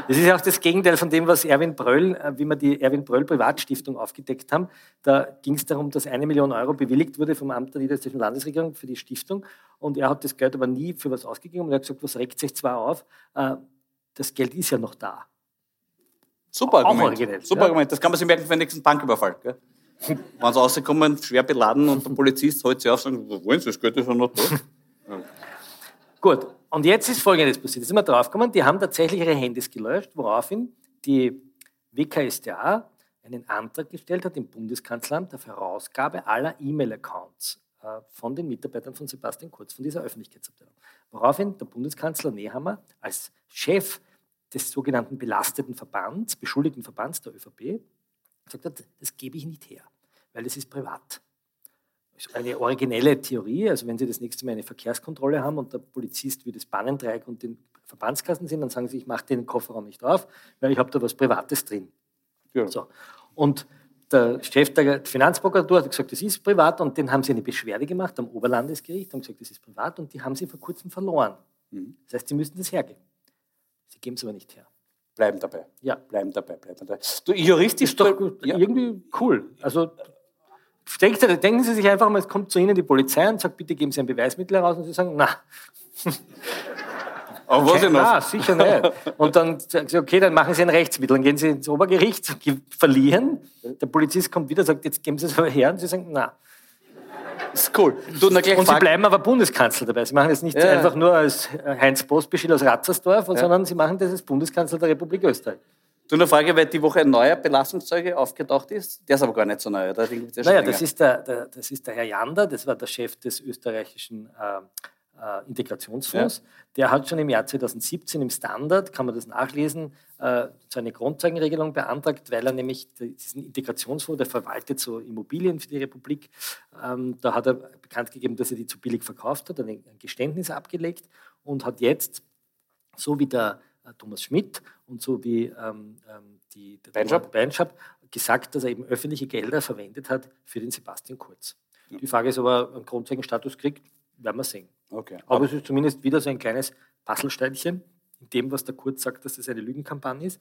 Das ist ja auch das Gegenteil von dem, was Erwin Bröll, äh, wie wir die Erwin Bröll Privatstiftung aufgedeckt haben. Da ging es darum, dass eine Million Euro bewilligt wurde vom Amt der Niedersächsischen Landesregierung für die Stiftung. Und er hat das Geld aber nie für was ausgegeben. Und er hat gesagt, was regt sich zwar auf, äh, das Geld ist ja noch da. Super Argument. Super ja. Argument. Das kann man sich merken für den nächsten Banküberfall. Gell? Wenn sie rauskommen, schwer beladen und der Polizist holt sie auf und sagt, wollen Sie, das Geld ist schon noch da. Gut, und jetzt ist Folgendes passiert. Jetzt sind wir draufgekommen, die haben tatsächlich ihre Handys gelöscht, woraufhin die WKStA einen Antrag gestellt hat im Bundeskanzleramt auf Herausgabe aller E-Mail-Accounts äh, von den Mitarbeitern von Sebastian Kurz, von dieser Öffentlichkeitsabteilung. Woraufhin der Bundeskanzler Nehammer als Chef des sogenannten belasteten Verbands, beschuldigten Verbands der ÖVP, gesagt hat, das gebe ich nicht her, weil das ist privat eine originelle Theorie. Also wenn Sie das nächste Mal eine Verkehrskontrolle haben und der Polizist wie das Bahnendreieck und den Verbandskasten sind, dann sagen Sie, ich mache den Kofferraum nicht auf, weil ich habe da was Privates drin. Ja. So. Und der Chef der Finanzprokuratur hat gesagt, das ist privat und den haben sie eine Beschwerde gemacht am Oberlandesgericht, haben gesagt, das ist privat und die haben sie vor kurzem verloren. Mhm. Das heißt, sie müssen das hergeben. Sie geben es aber nicht her. Bleiben dabei. Ja. Bleiben dabei, bleiben dabei. Du, juristisch ist doch ja. irgendwie cool. Also Denken Sie sich einfach mal, es kommt zu Ihnen die Polizei und sagt, bitte geben Sie ein Beweismittel heraus und Sie sagen, na. Aber was noch? Na, sicher nicht. Und dann sagen Sie, okay, dann machen Sie ein Rechtsmittel. Dann gehen Sie ins Obergericht, verlieren. Der Polizist kommt wieder, sagt, jetzt geben Sie es aber her. Und Sie sagen, na. Das ist cool. Du, und Sie bleiben aber Bundeskanzler dabei. Sie machen das nicht ja. einfach nur als Heinz Postbeschil aus Ratzersdorf, ja. sondern Sie machen das als Bundeskanzler der Republik Österreich. Du eine Frage, weil die Woche ein neuer Belastungszeuge aufgetaucht ist. Der ist aber gar nicht so neu, oder? naja, das ist, der, der, das ist der Herr Jander, das war der Chef des österreichischen äh, äh, Integrationsfonds. Ja. Der hat schon im Jahr 2017 im Standard, kann man das nachlesen, äh, so eine Grundzeugenregelung beantragt, weil er nämlich diesen Integrationsfonds, der verwaltet so Immobilien für die Republik, ähm, da hat er bekannt gegeben, dass er die zu billig verkauft hat, ein Geständnis abgelegt und hat jetzt, so wie der äh, Thomas Schmidt und so wie ähm, ähm die, der Beinschab gesagt, dass er eben öffentliche Gelder verwendet hat für den Sebastian Kurz. Ja. Die Frage ist aber, einen Grundzeugenstatus kriegt, werden wir sehen. Okay. Aber, Aber es ist zumindest wieder so ein kleines Puzzlesteinchen in dem, was der Kurz sagt, dass das eine Lügenkampagne ist,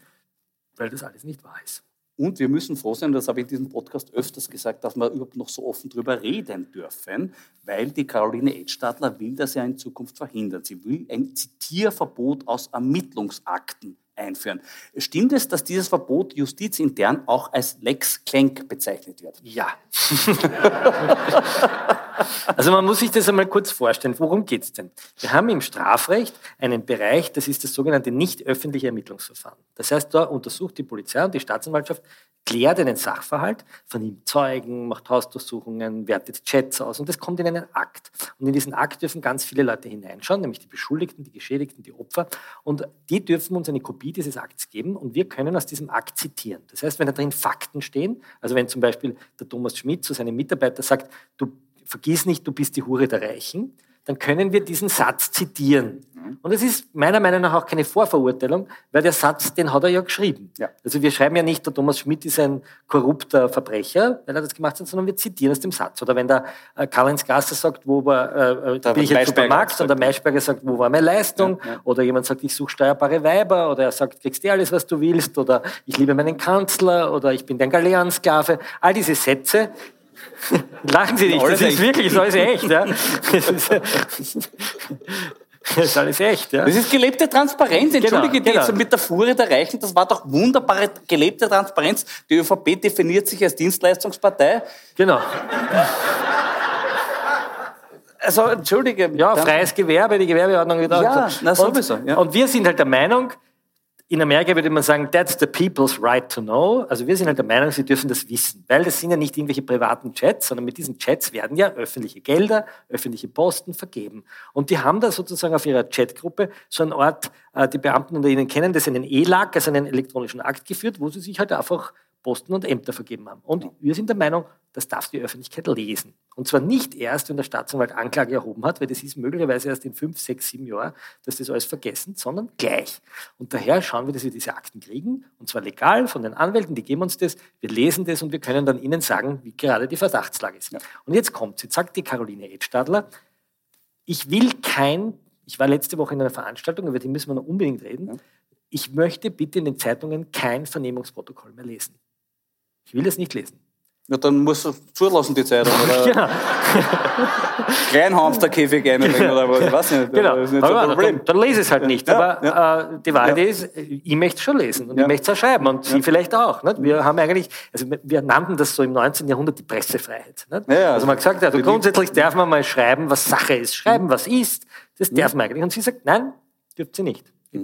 weil das alles nicht wahr ist. Und wir müssen froh sein, das habe ich in diesem Podcast öfters gesagt, dass wir überhaupt noch so offen darüber reden dürfen, weil die Caroline Edstadler will das ja in Zukunft verhindern. Sie will ein Zitierverbot aus Ermittlungsakten einführen. Stimmt es, dass dieses Verbot justizintern auch als Lex Klenk bezeichnet wird? Ja. also man muss sich das einmal kurz vorstellen. Worum geht es denn? Wir haben im Strafrecht einen Bereich, das ist das sogenannte nicht öffentliche Ermittlungsverfahren. Das heißt, da untersucht die Polizei und die Staatsanwaltschaft, klärt einen Sachverhalt, vernimmt Zeugen, macht Hausdurchsuchungen, wertet Chats aus und das kommt in einen Akt. Und in diesen Akt dürfen ganz viele Leute hineinschauen, nämlich die Beschuldigten, die Geschädigten, die Opfer und die dürfen uns eine Kopie dieses Akts geben und wir können aus diesem Akt zitieren. Das heißt, wenn da drin Fakten stehen, also wenn zum Beispiel der Thomas Schmidt zu seinem Mitarbeiter sagt, du vergiss nicht, du bist die Hure der Reichen, dann können wir diesen Satz zitieren. Mhm. Und es ist meiner Meinung nach auch keine Vorverurteilung, weil der Satz, den hat er ja geschrieben. Ja. Also wir schreiben ja nicht, der Thomas Schmidt ist ein korrupter Verbrecher, weil er das gemacht hat, sondern wir zitieren aus dem Satz. Oder wenn der äh, Karl-Heinz Gasser sagt, wo war, äh, da bin ich jetzt Supermarkt, und der Maischberger sagt, wo war meine Leistung? Ja, ja. Oder jemand sagt, ich suche steuerbare Weiber, oder er sagt, kriegst du alles, was du willst, oder ich liebe meinen Kanzler, oder ich bin dein Galeansklave. All diese Sätze, Lachen Sie nicht, das ist wirklich, das ist alles echt. Ja? Das, ist, das ist alles echt. Ja? Das ist gelebte Transparenz. Genau, Entschuldige, genau, genau. mit der Fuhre der Reichen, das war doch wunderbare gelebte Transparenz. Die ÖVP definiert sich als Dienstleistungspartei. Genau. Also, entschuldige. Ja, freies Gewerbe, die Gewerbeordnung auch Ja, na sowieso. Ja. Und wir sind halt der Meinung, in Amerika würde man sagen, that's the people's right to know. Also wir sind halt der Meinung, sie dürfen das wissen, weil das sind ja nicht irgendwelche privaten Chats, sondern mit diesen Chats werden ja öffentliche Gelder, öffentliche Posten vergeben. Und die haben da sozusagen auf ihrer Chatgruppe so einen Ort, äh, die Beamten unter ihnen kennen, das einen ELAG, also einen elektronischen Akt geführt, wo sie sich halt einfach Posten und Ämter vergeben haben. Und wir sind der Meinung, das darf die Öffentlichkeit lesen. Und zwar nicht erst, wenn der Staatsanwalt Anklage erhoben hat, weil das ist möglicherweise erst in fünf, sechs, sieben Jahren, dass das alles vergessen, sondern gleich. Und daher schauen wir, dass wir diese Akten kriegen, und zwar legal von den Anwälten, die geben uns das, wir lesen das und wir können dann ihnen sagen, wie gerade die Verdachtslage ist. Ja. Und jetzt kommt, jetzt sagt die Caroline Edstadler, ich will kein, ich war letzte Woche in einer Veranstaltung, über die müssen wir noch unbedingt reden, ja. ich möchte bitte in den Zeitungen kein Vernehmungsprotokoll mehr lesen. Ich will es nicht lesen. Ja, dann musst du zulassen, die Zeitung. Oder genau. Kleinhamsterkäfig einbringen oder was, ich weiß nicht. Genau. Das ist nicht so Problem. Dann, dann lese es halt nicht. Ja, Aber ja. Äh, die Wahrheit ja. ist, ich möchte es schon lesen und ich möchte es auch schreiben und Sie vielleicht auch. Nicht? Wir haben eigentlich, also wir nannten das so im 19. Jahrhundert die Pressefreiheit. Also man hat gesagt, also grundsätzlich darf man mal schreiben, was Sache ist. Schreiben, was ist, das darf man eigentlich. Und sie sagt, nein, dürft sie nicht. Mhm.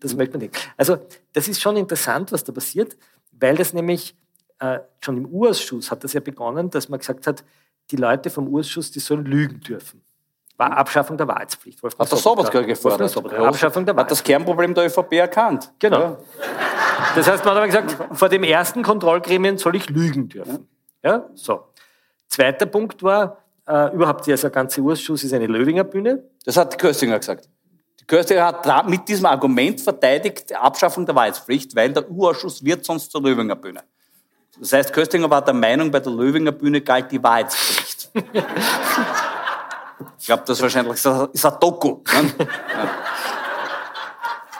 Das möchte man nicht. Also das ist schon interessant, was da passiert, weil das nämlich äh, schon im Urausschuss hat das ja begonnen, dass man gesagt hat, die Leute vom Urausschuss, die sollen lügen dürfen. War Abschaffung der Wahrheitspflicht. Wolfgang hat der Sobotka gefordert. Sobotka. Abschaffung der Hat das Kernproblem der ÖVP erkannt. Genau. Ja. Das heißt, man hat aber gesagt, vor dem ersten Kontrollgremien soll ich lügen dürfen. Ja, so. Zweiter Punkt war, äh, überhaupt dieser ganze Urschuss ist eine Löwinger Bühne. Das hat Köstinger gesagt. Die Köstinger hat mit diesem Argument verteidigt die Abschaffung der Wahrheitspflicht, weil der U-Ausschuss wird sonst zur Löwinger Bühne. Das heißt, Köstinger war der Meinung, bei der Löwinger Bühne galt die Wahrheitspflicht. ich glaube, das wahrscheinlich ist ein, ist ein Doku. Ne? Ja.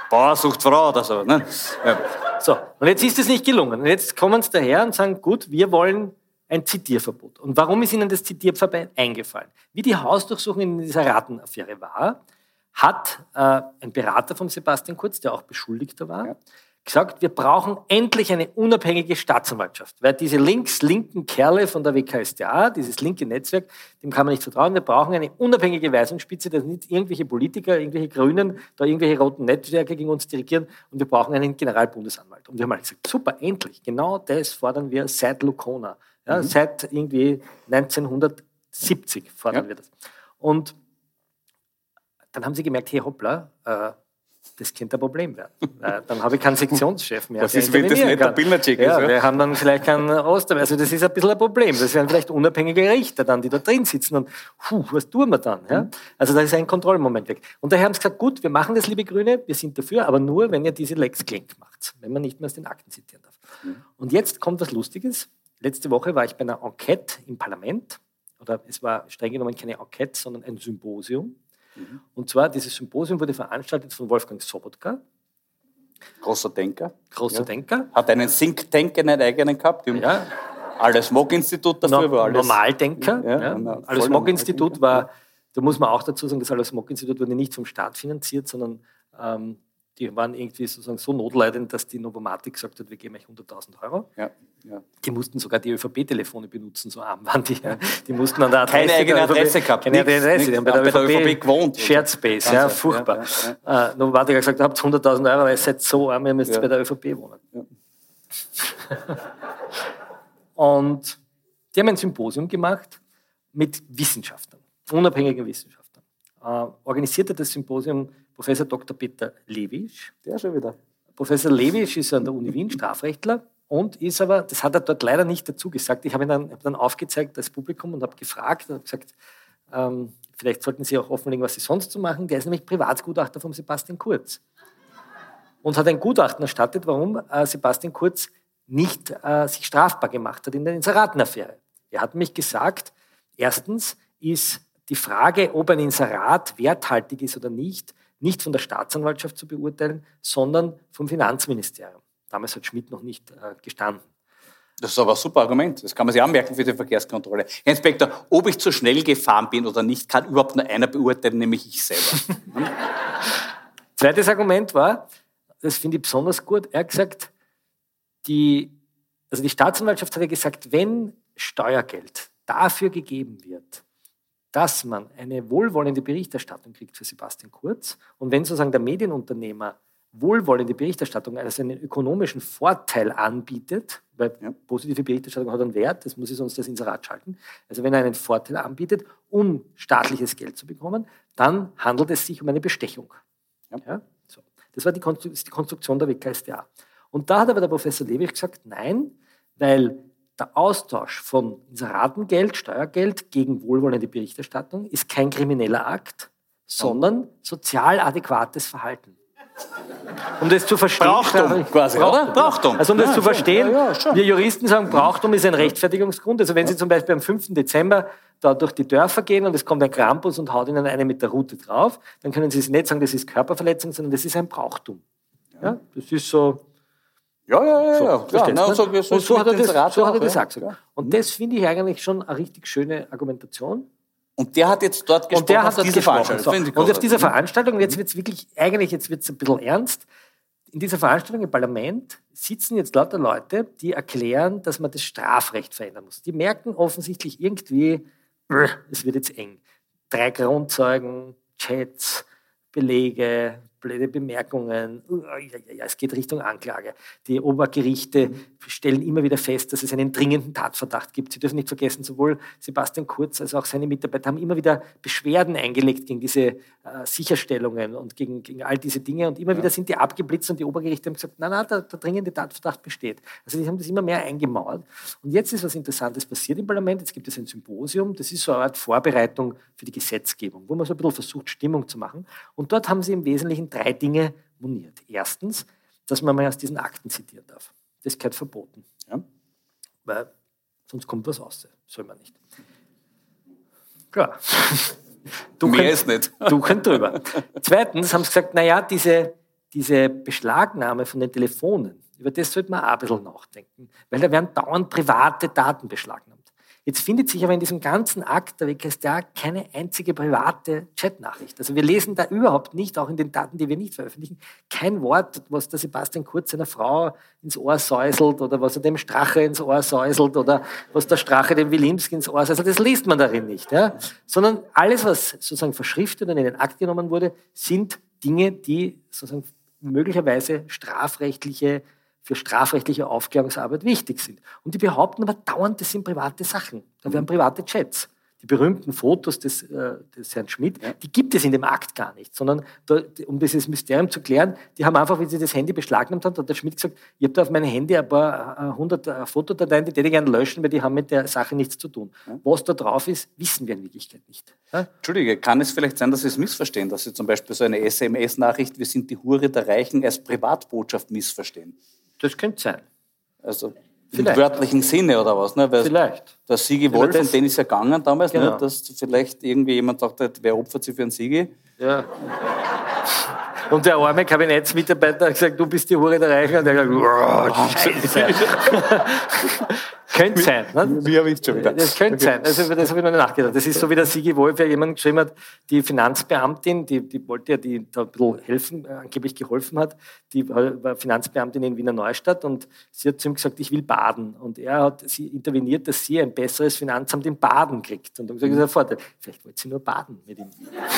Bauer sucht Frau oder so. Ne? Ja. So, und jetzt ist es nicht gelungen. Und jetzt kommen sie daher und sagen, gut, wir wollen ein Zitierverbot. Und warum ist Ihnen das Zitierverbot eingefallen? Wie die Hausdurchsuchung in dieser Ratenaffäre war, hat äh, ein Berater von Sebastian Kurz, der auch Beschuldigter war, ja gesagt, wir brauchen endlich eine unabhängige Staatsanwaltschaft. Weil diese links linken Kerle von der WKStA, dieses linke Netzwerk, dem kann man nicht vertrauen. Wir brauchen eine unabhängige Weisungsspitze, dass nicht irgendwelche Politiker, irgendwelche Grünen, da irgendwelche roten Netzwerke gegen uns dirigieren. Und wir brauchen einen Generalbundesanwalt. Und wir haben halt gesagt, super, endlich. Genau das fordern wir seit Lucona. Ja, mhm. Seit irgendwie 1970 fordern ja. wir das. Und dann haben sie gemerkt, hey hoppla, äh, das könnte ein Problem werden. dann habe ich keinen Sektionschef mehr. Was ist, wenn das nicht der Bildercheck ist? Ja, wir haben dann vielleicht keinen Oster Also das ist ein bisschen ein Problem. Das wären vielleicht unabhängige Richter dann, die da drin sitzen und puh, was tun wir dann? Ja? Also da ist ein Kontrollmoment weg. Und daher haben sie gesagt, gut, wir machen das, liebe Grüne, wir sind dafür, aber nur, wenn ihr diese Lex Klenk macht, wenn man nicht mehr aus den Akten zitieren darf. Mhm. Und jetzt kommt was Lustiges. Letzte Woche war ich bei einer Enquete im Parlament, oder es war streng genommen keine Enquete, sondern ein Symposium Mhm. Und zwar, dieses Symposium wurde veranstaltet von Wolfgang Sobotka. Großer Denker. Großer ja. Denker. Hat einen Think Tank, einen eigenen gehabt. Ja. Alles Mock-Institut dafür no, war alles. Normaldenker. Ja, ja. Alles Mock-Institut war, da muss man auch dazu sagen, das Alles Mock-Institut wurde nicht vom Staat finanziert, sondern ähm, die waren irgendwie sozusagen so notleidend, dass die Novomatic gesagt hat, wir geben euch 100.000 Euro. Ja, ja. Die mussten sogar die ÖVP-Telefone benutzen, so arm waren die. Ja. Die mussten an der Adresse Keine eigene Adresse gehabt. Keine eigene Adresse, die haben bei der, ÖVP, ÖVP gewohnt. Shared Space, ja, furchtbar. Ja, äh, Novomatic hat gesagt, ihr habt 100.000 Euro, weil ihr seid so arm, ihr müsst bei der ÖVP wohnen. Und die haben ein Symposium gemacht mit Wissenschaftlern, unabhängigen Wissenschaftlern. Äh, organisiert hat das Symposium Professor Dr. Peter Lewisch. Der schon wieder. Professor Lewisch ist an der Uni Wien Strafrechtler und ist aber, das hat er dort leider nicht dazu gesagt. Ich habe ihn dann, hab dann aufgezeigt als Publikum und habe gefragt, habe gesagt, ähm, vielleicht sollten Sie auch offenlegen, was Sie sonst so machen. Der ist nämlich Privatgutachter von Sebastian Kurz und hat ein Gutachten erstattet, warum äh, Sebastian Kurz nicht äh, sich strafbar gemacht hat in der Inseratenaffäre. Er hat mich gesagt, erstens ist die Frage, ob ein Inserat werthaltig ist oder nicht, nicht von der Staatsanwaltschaft zu beurteilen, sondern vom Finanzministerium. Damals hat Schmidt noch nicht äh, gestanden. Das ist aber ein super Argument. Das kann man sich anmerken für die Verkehrskontrolle. Herr Inspektor, ob ich zu schnell gefahren bin oder nicht, kann überhaupt nur einer beurteilen, nämlich ich selber. Zweites Argument war, das finde ich besonders gut, er hat gesagt, die, also die Staatsanwaltschaft hat ja gesagt, wenn Steuergeld dafür gegeben wird, dass man eine wohlwollende Berichterstattung kriegt für Sebastian Kurz und wenn sozusagen der Medienunternehmer wohlwollende Berichterstattung, also einen ökonomischen Vorteil anbietet, weil ja. positive Berichterstattung hat einen Wert, das muss ich sonst das Inserat schalten. Also wenn er einen Vorteil anbietet, um staatliches Geld zu bekommen, dann handelt es sich um eine Bestechung. Ja. ja? So. Das war die, Konstruktion der WKStA. Und da hat aber der Professor Lewig gesagt, nein, weil der Austausch von Inseratengeld, Steuergeld gegen wohlwollende Berichterstattung ist kein krimineller Akt, sondern sozial adäquates Verhalten. Um das zu verstehen. Brauchtum quasi, Brauchtum. oder? Brauchtum. Also um das Ja, zu verstehen, Ja, ja, wir Juristen sagen, Brauchtum ist ein Rechtfertigungsgrund. Also wenn Sie zum Beispiel am 5. Dezember da durch die Dörfer gehen und es kommt ein Krampus und haut Ihnen eine mit der Rute drauf, dann können Sie es nicht sagen, das ist Körperverletzung, sondern das ist ein Brauchtum. Ja, das ist so. Ja, ja, ja. So, ja. Klar, na, so, so, und so hat er das, so hat er gesagt. Und das finde ich eigentlich schon eine richtig schöne Argumentation. Und der hat jetzt dort gesprochen Und der hat auf dort diese. Veranstaltung. So. Und auf dieser Veranstaltung, jetzt wird es wirklich, eigentlich jetzt wird es ein bisschen ernst, in dieser Veranstaltung im Parlament sitzen jetzt lauter Leute, die erklären, dass man das Strafrecht verändern muss. Die merken offensichtlich irgendwie, "Brr, es wird jetzt eng. Drei Grundzeugen, Chats, Belege, blöde Bemerkungen. Uh, ja, ja, ja, es geht Richtung Anklage. Die Obergerichte stellen immer wieder fest, dass es einen dringenden Tatverdacht gibt. Sie dürfen nicht vergessen, sowohl Sebastian Kurz als auch seine Mitarbeiter haben immer wieder Beschwerden eingelegt gegen diese äh, Sicherstellungen und gegen, gegen all diese Dinge. Und immer wieder sind die abgeblitzt und die Obergerichte haben gesagt, nein, nein, der, der dringende Tatverdacht besteht. Also die haben das immer mehr eingemauert. Und jetzt ist was Interessantes passiert im Parlament. Jetzt gibt es ein Symposium. Das ist so eine Art Vorbereitung für die Gesetzgebung, wo man so ein bisschen versucht, Stimmung zu machen. Und dort haben sie im Wesentlichen drei Dinge moniert. Erstens, dass man mal aus diesen Akten zitieren darf. Das gehört verboten. Ja. Weil sonst kommt was raus. Soll man nicht. Klar. Mehr ist nicht. Duchen drüber. Zweitens haben sie gesagt, naja, diese, diese Beschlagnahme von den Telefonen, über das sollte man auch ein bisschen nachdenken, weil da werden dauernd private Daten beschlagnahmt. Jetzt findet sich aber in diesem ganzen Akt der WKStA keine einzige private Chatnachricht. Also wir lesen da überhaupt nicht, auch in den Daten, die wir nicht veröffentlichen, kein Wort, was der Sebastian Kurz seiner Frau ins Ohr säuselt oder was er dem Strache ins Ohr säuselt oder was der Strache dem Wilimski ins Ohr säuselt. Das liest man darin nicht. Ja? Sondern alles, was sozusagen verschriftet und in den Akt genommen wurde, sind Dinge, die sozusagen möglicherweise strafrechtliche für strafrechtliche Aufklärungsarbeit wichtig sind. Und die behaupten aber dauernd, das sind private Sachen. Da werden private Chats. Die berühmten Fotos des, äh, des Herrn Schmidt, die gibt es in dem Akt gar nicht, sondern da, um dieses Mysterium zu klären, die haben einfach, wie sie das Handy beschlagnahmt haben, hat der Schmidt gesagt, ich habe da auf meinem Handy ein paar äh, hundert äh, Fotodateien, die hätte ich gerne löschen, weil die haben mit der Sache nichts zu tun. Was da drauf ist, wissen wir in Wirklichkeit nicht. Ja? Entschuldige, kann es vielleicht sein, dass Sie es missverstehen, dass Sie zum Beispiel so eine SMS-Nachricht, wir sind die Hure der Reichen, als Privatbotschaft missverstehen? Das könnte sein. Also Vielleicht. im wörtlichen Sinne oder was? Ne? Weil Vielleicht. Der Sigi Wolf, das- um den ist ja gegangen damals, Genau. ne? dass vielleicht irgendwie jemand dachte, wer opfert sich für einen Sigi? Ja. Und der arme Kabinettsmitarbeiter hat gesagt, du bist die Hure der Reichen. Und der hat gesagt, oh, Scheiße. Könnte sein. Ne? Wie habe ich schon wieder? Das könnte sein. Also das habe ich noch nicht nachgedacht. Das ist so, wie der Sigi Wolf ja jemand geschrieben hat, die Finanzbeamtin, die, die wollte ja, die da ein bisschen helfen, äh, angeblich geholfen hat, die war Finanzbeamtin in Wiener Neustadt und sie hat zu ihm gesagt, ich will baden. Und er hat sie interveniert, dass sie ein besseres Finanzamt in Baden kriegt. Und dann gesagt, das ist ein Vorteil. Vielleicht wollte sie nur baden mit ihm.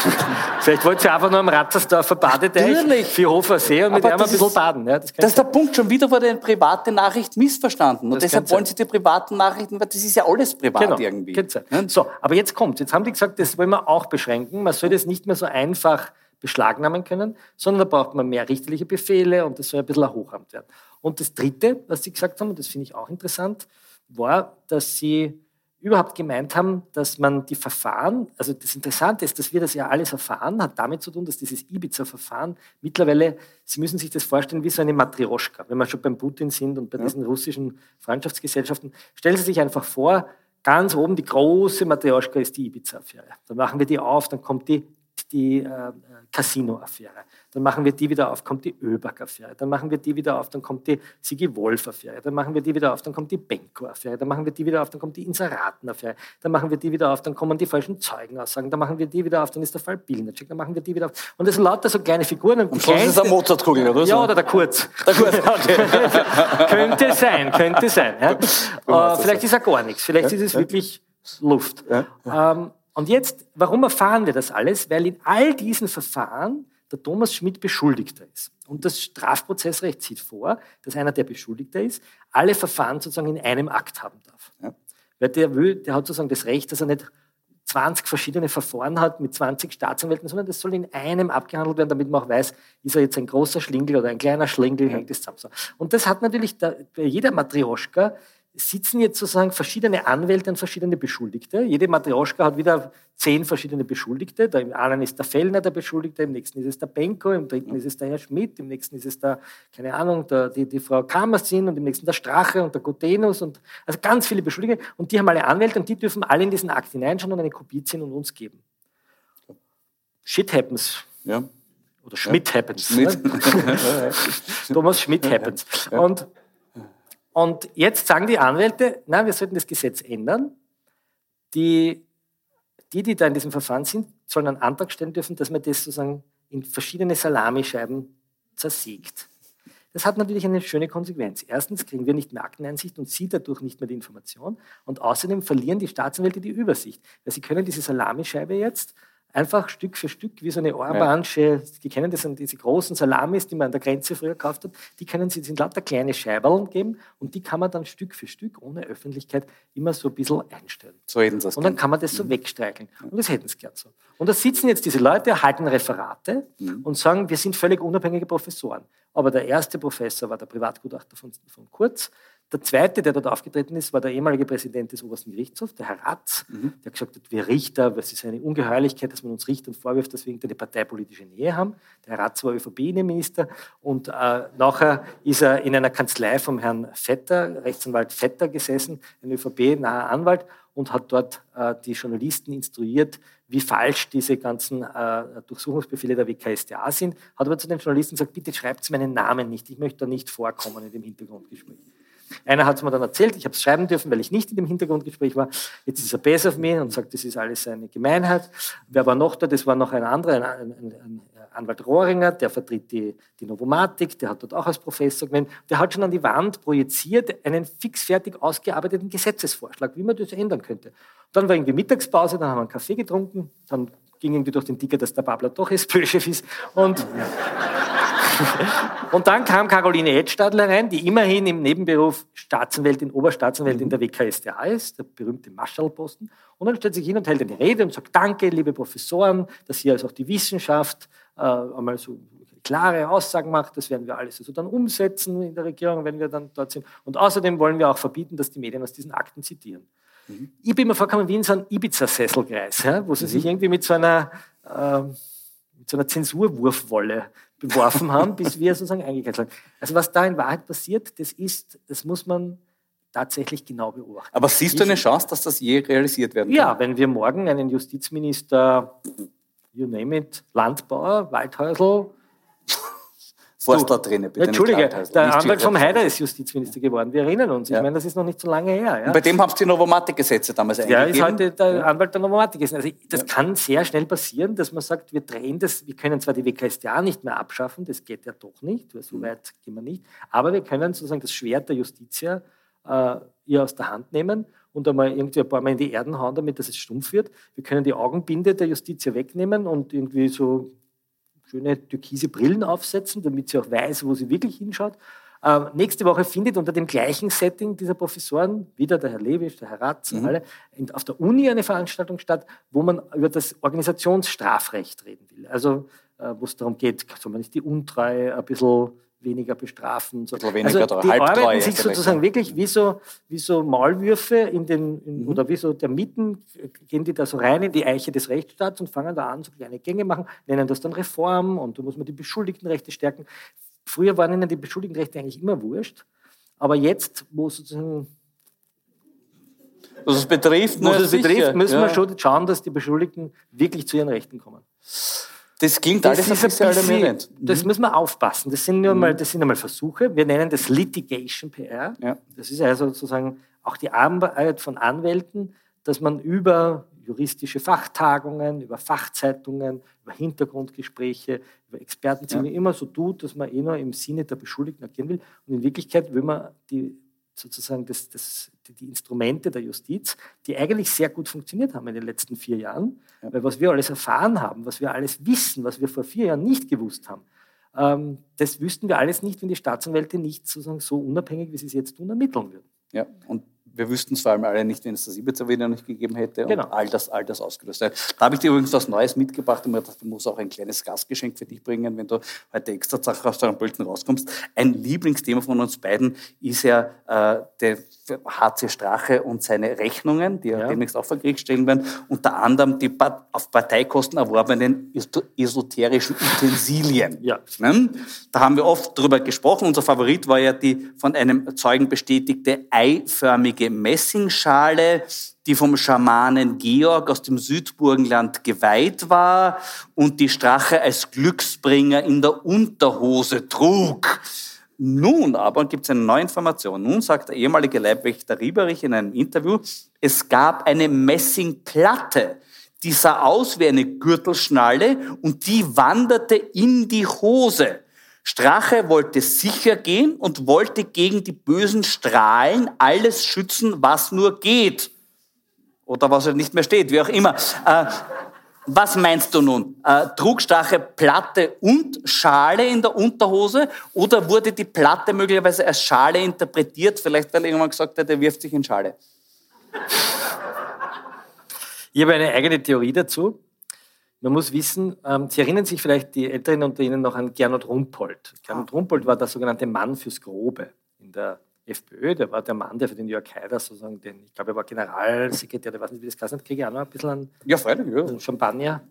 Vielleicht wollte sie einfach nur am Ratzersdorfer Badeteich, Natürlich. Vierhofer See und mit Aber ihm ein bisschen ist- baden. Ja, das Das ist der Punkt, schon wieder wurde eine private Nachricht missverstanden. Und deshalb wollen Sie die privaten Nachrichten, weil das ist ja alles privat Genau, irgendwie. sein. So, aber jetzt kommt. Jetzt haben die gesagt, das wollen wir auch beschränken. Man soll das nicht mehr so einfach beschlagnahmen können, sondern da braucht man mehr richterliche Befehle und das soll ein bisschen ein Hochamt werden. Und das Dritte, was sie gesagt haben, und das finde ich auch interessant, war, dass sie überhaupt gemeint haben, dass man die Verfahren, also das Interessante ist, dass wir das ja alles erfahren, hat damit zu tun, dass dieses Ibiza-Verfahren mittlerweile, Sie müssen sich das vorstellen wie so eine Matrioschka, wenn wir schon beim Putin sind und bei diesen russischen Freundschaftsgesellschaften. Stellen Sie sich einfach vor, ganz oben die große Matrioschka ist die Ibiza-Affäre. Dann machen wir die auf, dann kommt die, die äh, Casino-Affäre. Dann machen wir die wieder auf, kommt die Öberg-Affäre. Dann machen wir die wieder auf, dann kommt die Sigi Wolf-Affäre. Dann machen wir die wieder auf, dann kommt die Benko-Affäre. Dann machen wir die wieder auf, dann kommt die Inseraten-Affäre. Dann machen wir die wieder auf, dann kommen die falschen Zeugenaussagen. Dann machen wir die wieder auf, dann ist der Fall Bilnacek. Dann machen wir die wieder auf. Und das sind lauter so kleine Figuren. Und die Sonst ist es Mozartkugel, oder ja, oder der Kurz. Der Kurz, könnte sein, könnte sein. Ja. Äh, vielleicht ist er gar nichts, vielleicht ist es wirklich Luft. Ähm, und jetzt, warum erfahren wir das alles? Weil in all diesen Verfahren der Thomas Schmidt Beschuldigter ist. Und das Strafprozessrecht sieht vor, dass einer, der Beschuldigter ist, alle Verfahren sozusagen in einem Akt haben darf. Ja. Weil der, will, der hat sozusagen das Recht, dass er nicht 20 verschiedene Verfahren hat mit 20 Staatsanwälten, sondern das soll in einem abgehandelt werden, damit man auch weiß, ist er jetzt ein großer Schlingel oder ein kleiner Schlingel, hängt das zusammen. Und das hat natürlich der, bei jeder Matrioschka sitzen jetzt sozusagen verschiedene Anwälte und verschiedene Beschuldigte. Jede Matrioschka hat wieder zehn verschiedene Beschuldigte. Da Im einen ist der Fellner der Beschuldigte, im nächsten ist es der Benko, im dritten ist es der Herr Schmidt, im nächsten ist es der, keine Ahnung, der, die, die Frau Kamersin und im nächsten der Strache und der Gutenus und also ganz viele Beschuldigte. Und die haben alle Anwälte und die dürfen alle in diesen Akt hineinschauen und eine Kopie ziehen und uns geben. Shit happens. Ja. Oder Schmidt ja. happens. Schmidt. Ne? Thomas Schmidt happens. Ja. Und und jetzt sagen die Anwälte, na, wir sollten das Gesetz ändern. Die, die, die da in diesem Verfahren sind, sollen einen Antrag stellen dürfen, dass man das sozusagen in verschiedene Salamischeiben zersägt. Das hat natürlich eine schöne Konsequenz. Erstens kriegen wir nicht mehr Akteneinsicht und Sie dadurch nicht mehr die Information. Und außerdem verlieren die Staatsanwälte die Übersicht. Weil sie können diese Salamischeibe jetzt einfach Stück für Stück, wie so eine Orbansche, ja. die kennen das, sind diese großen Salamis, die man an der Grenze früher gekauft hat, die können sie, sind lauter kleine Scheiberln geben und die kann man dann Stück für Stück ohne Öffentlichkeit immer so ein bisschen einstellen. So hätten sie das Und dann kann man das so mhm. wegstreicheln. Und das hätten sie gern so. Und da sitzen jetzt diese Leute, halten Referate mhm. und sagen, wir sind völlig unabhängige Professoren. Aber der erste Professor war der Privatgutachter von, von Kurz, der zweite, der dort aufgetreten ist, war der ehemalige Präsident des obersten Gerichtshofs, der Herr Ratz, mhm. der gesagt hat, wir Richter, es ist eine Ungeheuerlichkeit, dass man uns Richtern vorwirft, dass wir eine parteipolitische Nähe haben. Der Herr Ratz war ÖVP-Innenminister und äh, nachher ist er in einer Kanzlei vom Herrn Vetter, Rechtsanwalt Vetter gesessen, ein ÖVP-naher Anwalt und hat dort äh, die Journalisten instruiert, wie falsch diese ganzen äh, Durchsuchungsbefehle der WKStA sind, hat aber zu den Journalisten gesagt, bitte schreibt meinen Namen nicht, ich möchte da nicht vorkommen in dem Hintergrundgespräch. Einer hat es mir dann erzählt, ich habe es schreiben dürfen, weil ich nicht in dem Hintergrundgespräch war. Jetzt ist er besser auf mich und sagt, das ist alles eine Gemeinheit. Wer war noch da? Das war noch ein anderer, ein, ein, ein Anwalt Rohringer, der vertritt die, die Novomatik, der hat dort auch als Professor gemeint. Der hat schon an die Wand projiziert einen fixfertig ausgearbeiteten Gesetzesvorschlag, wie man das ändern könnte. Dann war irgendwie Mittagspause, dann haben wir einen Kaffee getrunken, dann ging irgendwie durch den Ticker, dass der Babler doch SPÖ-Chef ist. Und und dann kam Caroline Edstadler rein, die immerhin im Nebenberuf Staatsanwältin, Oberstaatsanwältin der WKStA ist, der berühmte Marschallposten. Und dann stellt sich hin und hält eine Rede und sagt, danke, liebe Professoren, dass hier also auch die Wissenschaft äh, einmal so klare Aussagen macht. Das werden wir alles also dann umsetzen in der Regierung, wenn wir dann dort sind. Und außerdem wollen wir auch verbieten, dass die Medien aus diesen Akten zitieren. Mhm. Ich bin mir vorgekommen wie in so einem Ibiza-Sesselkreis, ja, wo sie mhm. sich irgendwie mit so einer, äh, mit so einer Zensurwurfwolle beworfen haben, bis wir sozusagen eingekehrt sind. Also was da in Wahrheit passiert, das ist, das muss man tatsächlich genau beobachten. Aber siehst du eine Chance, dass das je realisiert werden kann? Ja, wenn wir morgen einen Justizminister, you name it, Landbauer, Waldhäusl, Forstler drin. Bitte Entschuldige, der Anwalt vom Heider ist Justizminister geworden. Wir erinnern uns. Ich ja. meine, das ist noch nicht so lange her. Ja? Bei dem haben Sie die Novomatic-Gesetze damals ja, eingegeben. Ja, ist heute der Anwalt der Novomatic. Also das ja. kann sehr schnell passieren, dass man sagt, wir drehen das, wir können zwar die WKStA nicht mehr abschaffen, das geht ja doch nicht, weil so mhm. weit gehen wir nicht, aber wir können sozusagen das Schwert der Justitia äh, ihr aus der Hand nehmen und einmal irgendwie ein paar Mal in die Erden hauen, damit dass es stumpf wird. Wir können die Augenbinde der Justitia wegnehmen und irgendwie so schöne türkise Brillen aufsetzen, damit sie auch weiß, wo sie wirklich hinschaut. Ähm, nächste Woche findet unter dem gleichen Setting dieser Professoren, wieder der Herr Lewisch, der Herr Ratz, mhm. alle, auf der Uni eine Veranstaltung statt, wo man über das Organisationsstrafrecht reden will. Also äh, wo es darum geht, soll man nicht die Untreue ein bisschen weniger bestrafen. So. Weniger also die arbeiten sich sozusagen wirklich wie so, wie so Maulwürfe in den, in, mhm. oder wie so der Mitten, gehen die da so rein in die Eiche des Rechtsstaats und fangen da an, so kleine Gänge machen, nennen das dann Reform und da muss man die Beschuldigtenrechte stärken. Früher waren ihnen die Beschuldigtenrechte eigentlich immer wurscht, aber jetzt, wo sozusagen was es betrifft, was es betrifft müssen ja. wir schon schauen, dass die Beschuldigten wirklich zu ihren Rechten kommen. Das klingt das alles ein bisschen alarmierend. Das mhm. muss man aufpassen. Das sind nur mhm. mal, das sind einmal Versuche. Wir nennen das Litigation PR. Ja. Das ist also sozusagen auch die Arbeit von Anwälten, dass man über juristische Fachtagungen, über Fachzeitungen, über Hintergrundgespräche, über Expertenzimmer ja. immer so tut, dass man eh nur im Sinne der Beschuldigten agieren will. Und in Wirklichkeit will man die sozusagen das, das, die Instrumente der Justiz, die eigentlich sehr gut funktioniert haben in den letzten vier Jahren. Ja. Weil was wir alles erfahren haben, was wir alles wissen, was wir vor vier Jahren nicht gewusst haben, ähm, das wüssten wir alles nicht, wenn die Staatsanwälte nicht sozusagen so unabhängig, wie sie es jetzt tun, ermitteln würden. Ja, und wir wüssten es vor allem alle nicht, wenn es das Ibiza wieder nicht gegeben hätte Genau. und all das, all das ausgelöst hat. Da habe ich dir übrigens was Neues mitgebracht und mir gedacht, du musst auch ein kleines Gastgeschenk für dich bringen, wenn du heute extra Sache aus deinem Pölten rauskommst. Ein Lieblingsthema von uns beiden ist ja äh, der HC Strache und seine Rechnungen, die ja, demnächst auch vor Gericht stellen werden, unter anderem die auf Parteikosten erworbenen eso- esoterischen Utensilien. Ja. Ne? Da haben wir oft drüber gesprochen. Unser Favorit war ja die von einem Zeugen bestätigte eiförmige Messingschale, die vom Schamanen Georg aus dem Südburgenland geweiht war und die Strache als Glücksbringer in der Unterhose trug. Nun aber gibt es eine neue Information. Nun sagt der ehemalige Leibwächter Rieberich in einem Interview, es gab eine Messingplatte, die sah aus wie eine Gürtelschnalle und die wanderte in die Hose. Strache wollte sicher gehen und wollte gegen die bösen Strahlen alles schützen, was nur geht. Oder was halt nicht mehr steht, wie auch immer. Was meinst du nun? Äh, trug Strache Platte und Schale in der Unterhose oder wurde die Platte möglicherweise als Schale interpretiert? Vielleicht, weil irgendwann gesagt hat, er wirft sich in Schale. Ich habe eine eigene Theorie dazu. Man muss wissen, ähm, Sie erinnern sich vielleicht die Älteren unter Ihnen noch an Gernot Rumpold. Gernot Rumpold war der sogenannte Mann fürs Grobe in der FPÖ. Der war der Mann, der für den Jörg Haider sozusagen, den, ich glaube, er war Generalsekretär, der weiß nicht, wie das hat, kriege ich auch noch ein bisschen an Ja, freilich. Ja, Champagner.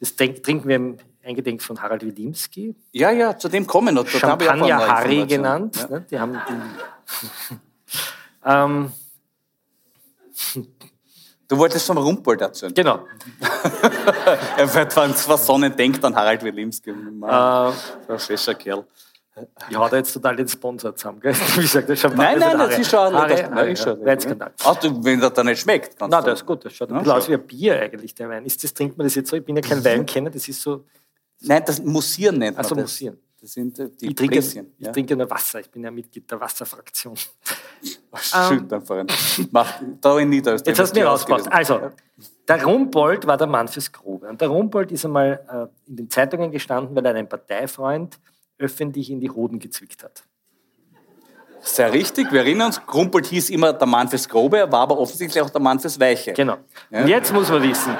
Das trinken wir im Eingedenk von Harald Wilimski. ja, ja zu dem kommen. Auch eine Champagner Harry Information. genannt. Ja. Ne? Die haben ähm, Du wolltest vom Rumpold erzählen. genau. Er wird, wenn es was Sonnen denkt, an Harald Wilimski. Äh, ein fescher Kerl. Ich hau da jetzt total den Sponsor zusammen. Gell? Wie gesagt, der Champagner Nein, nein, das ist schon das, ist ja. schon Weinskandal. Ach, du, wenn das da nicht schmeckt. kannst Na, du- das ist gut. Das schaut ein bisschen aus wie ein Bier eigentlich, der Wein. Ist das, trinkt man das jetzt so? Ich bin ja kein Weinkenner, das ist so, Nein, das Mussieren nennt man also das. Mussieren. Das sind äh, die Ich trinke, Bläschen. ich ja. trinke nur Wasser, ich bin ja Mitglied der Wasserfraktion. Schön, dein Freund. Mach da in Niederösterreich. Jetzt hast du mich was rausgebracht. Also, der Rumpold war der Mann fürs Grobe. Und der Rumpold ist einmal äh, in den Zeitungen gestanden, weil er einen Parteifreund öffentlich in die Hoden gezwickt hat. Sehr richtig. Wir erinnern uns, Grumpold hieß immer der Mann fürs Grobe, er war aber offensichtlich auch der Mann fürs Weiche. Genau. Ja. Und jetzt muss man wissen,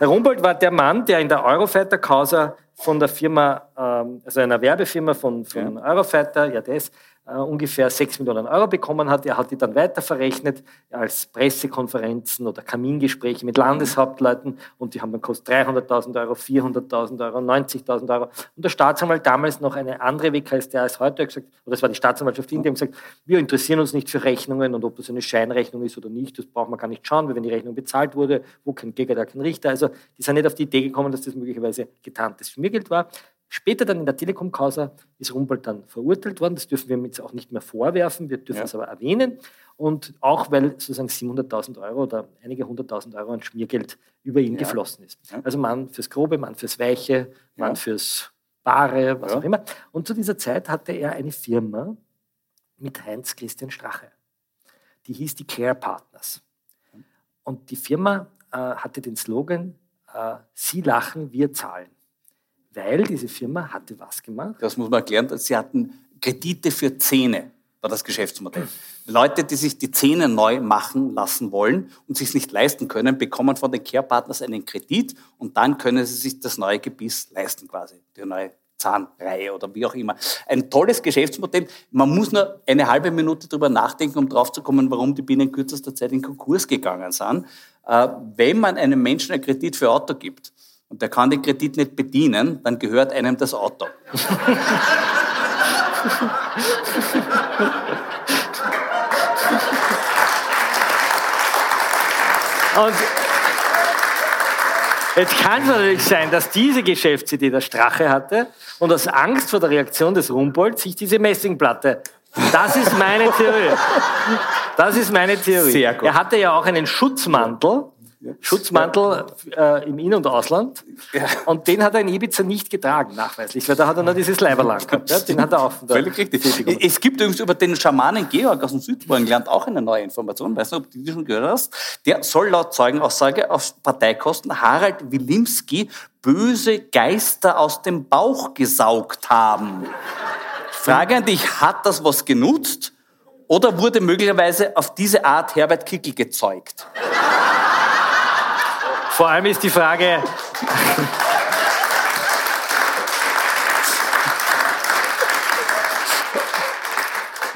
der Rumpold war der Mann, der in der Eurofighter-Causa von der Firma, ähm, also einer Werbefirma von, von Eurofighter, ja das, ungefähr 6 Millionen Euro bekommen hat. Er hat die dann weiter verrechnet als Pressekonferenzen oder Kamingespräche mit Landeshauptleuten und die haben dann kostet 300.000 Euro, 400.000 Euro, 90.000 Euro. Und der Staatsanwalt damals noch eine andere WKStA als heute gesagt, oder das war die Staatsanwaltschaft in, haben gesagt, wir interessieren uns nicht für Rechnungen und ob das eine Scheinrechnung ist oder nicht, das braucht man gar nicht schauen, weil wenn die Rechnung bezahlt wurde, wo kein Kläger, da kein Richter. Also die sind nicht auf die Idee gekommen, dass das möglicherweise getarntes Schmiergeld war. Später dann in der Telekom-Causa ist Rumpold dann verurteilt worden. Das dürfen wir ihm jetzt auch nicht mehr vorwerfen. Wir dürfen Ja. es aber erwähnen. Und auch weil sozusagen 700.000 Euro oder einige hunderttausend Euro an Schmiergeld über ihn geflossen ist. Ja. Also Mann fürs Grobe, Mann fürs Weiche, Mann Ja. fürs Bare, was Ja. auch immer. Und zu dieser Zeit hatte er eine Firma mit Heinz Christian Strache. Die hieß die Care Partners. Und die Firma äh, hatte den Slogan, äh, Sie lachen, wir zahlen. Weil diese Firma hatte was gemacht? Das muss man erklären. Sie hatten Kredite für Zähne, war das Geschäftsmodell. Leute, die sich die Zähne neu machen lassen wollen und sich nicht leisten können, bekommen von den Care-Partners einen Kredit und dann können sie sich das neue Gebiss leisten quasi, die neue Zahnreihe oder wie auch immer. Ein tolles Geschäftsmodell. Man muss nur eine halbe Minute drüber nachdenken, um draufzukommen, warum die binnen kürzester Zeit in Konkurs gegangen sind. Äh, Wenn man einem Menschen einen Kredit für Auto gibt und der kann den Kredit nicht bedienen, dann gehört einem das Auto. Und jetzt kann es natürlich sein, dass diese Geschäftsidee der Strache hatte und aus Angst vor der Reaktion des Rumbold sich diese Messingplatte. Das ist meine Theorie. Das ist meine Theorie. Sehr gut. Er hatte ja auch einen Schutzmantel. Schutzmantel äh, im In- und Ausland. Und den hat er in Ibiza nicht getragen, nachweislich, weil da hat er nur dieses Leiberlang gehabt. Ja? Den hat er auch von der Völlig richtig. Tätigung. Es gibt übrigens über den Schamanen Georg aus dem Südburgenland auch eine neue Information. Weißt du, ob du die schon gehört hast? Der soll laut Zeugenaussage auf Parteikosten Harald Wilimski böse Geister aus dem Bauch gesaugt haben. Frage an dich, hat das was genutzt? oder wurde möglicherweise auf diese Art Herbert Kickel gezeugt? Vor allem ist die Frage,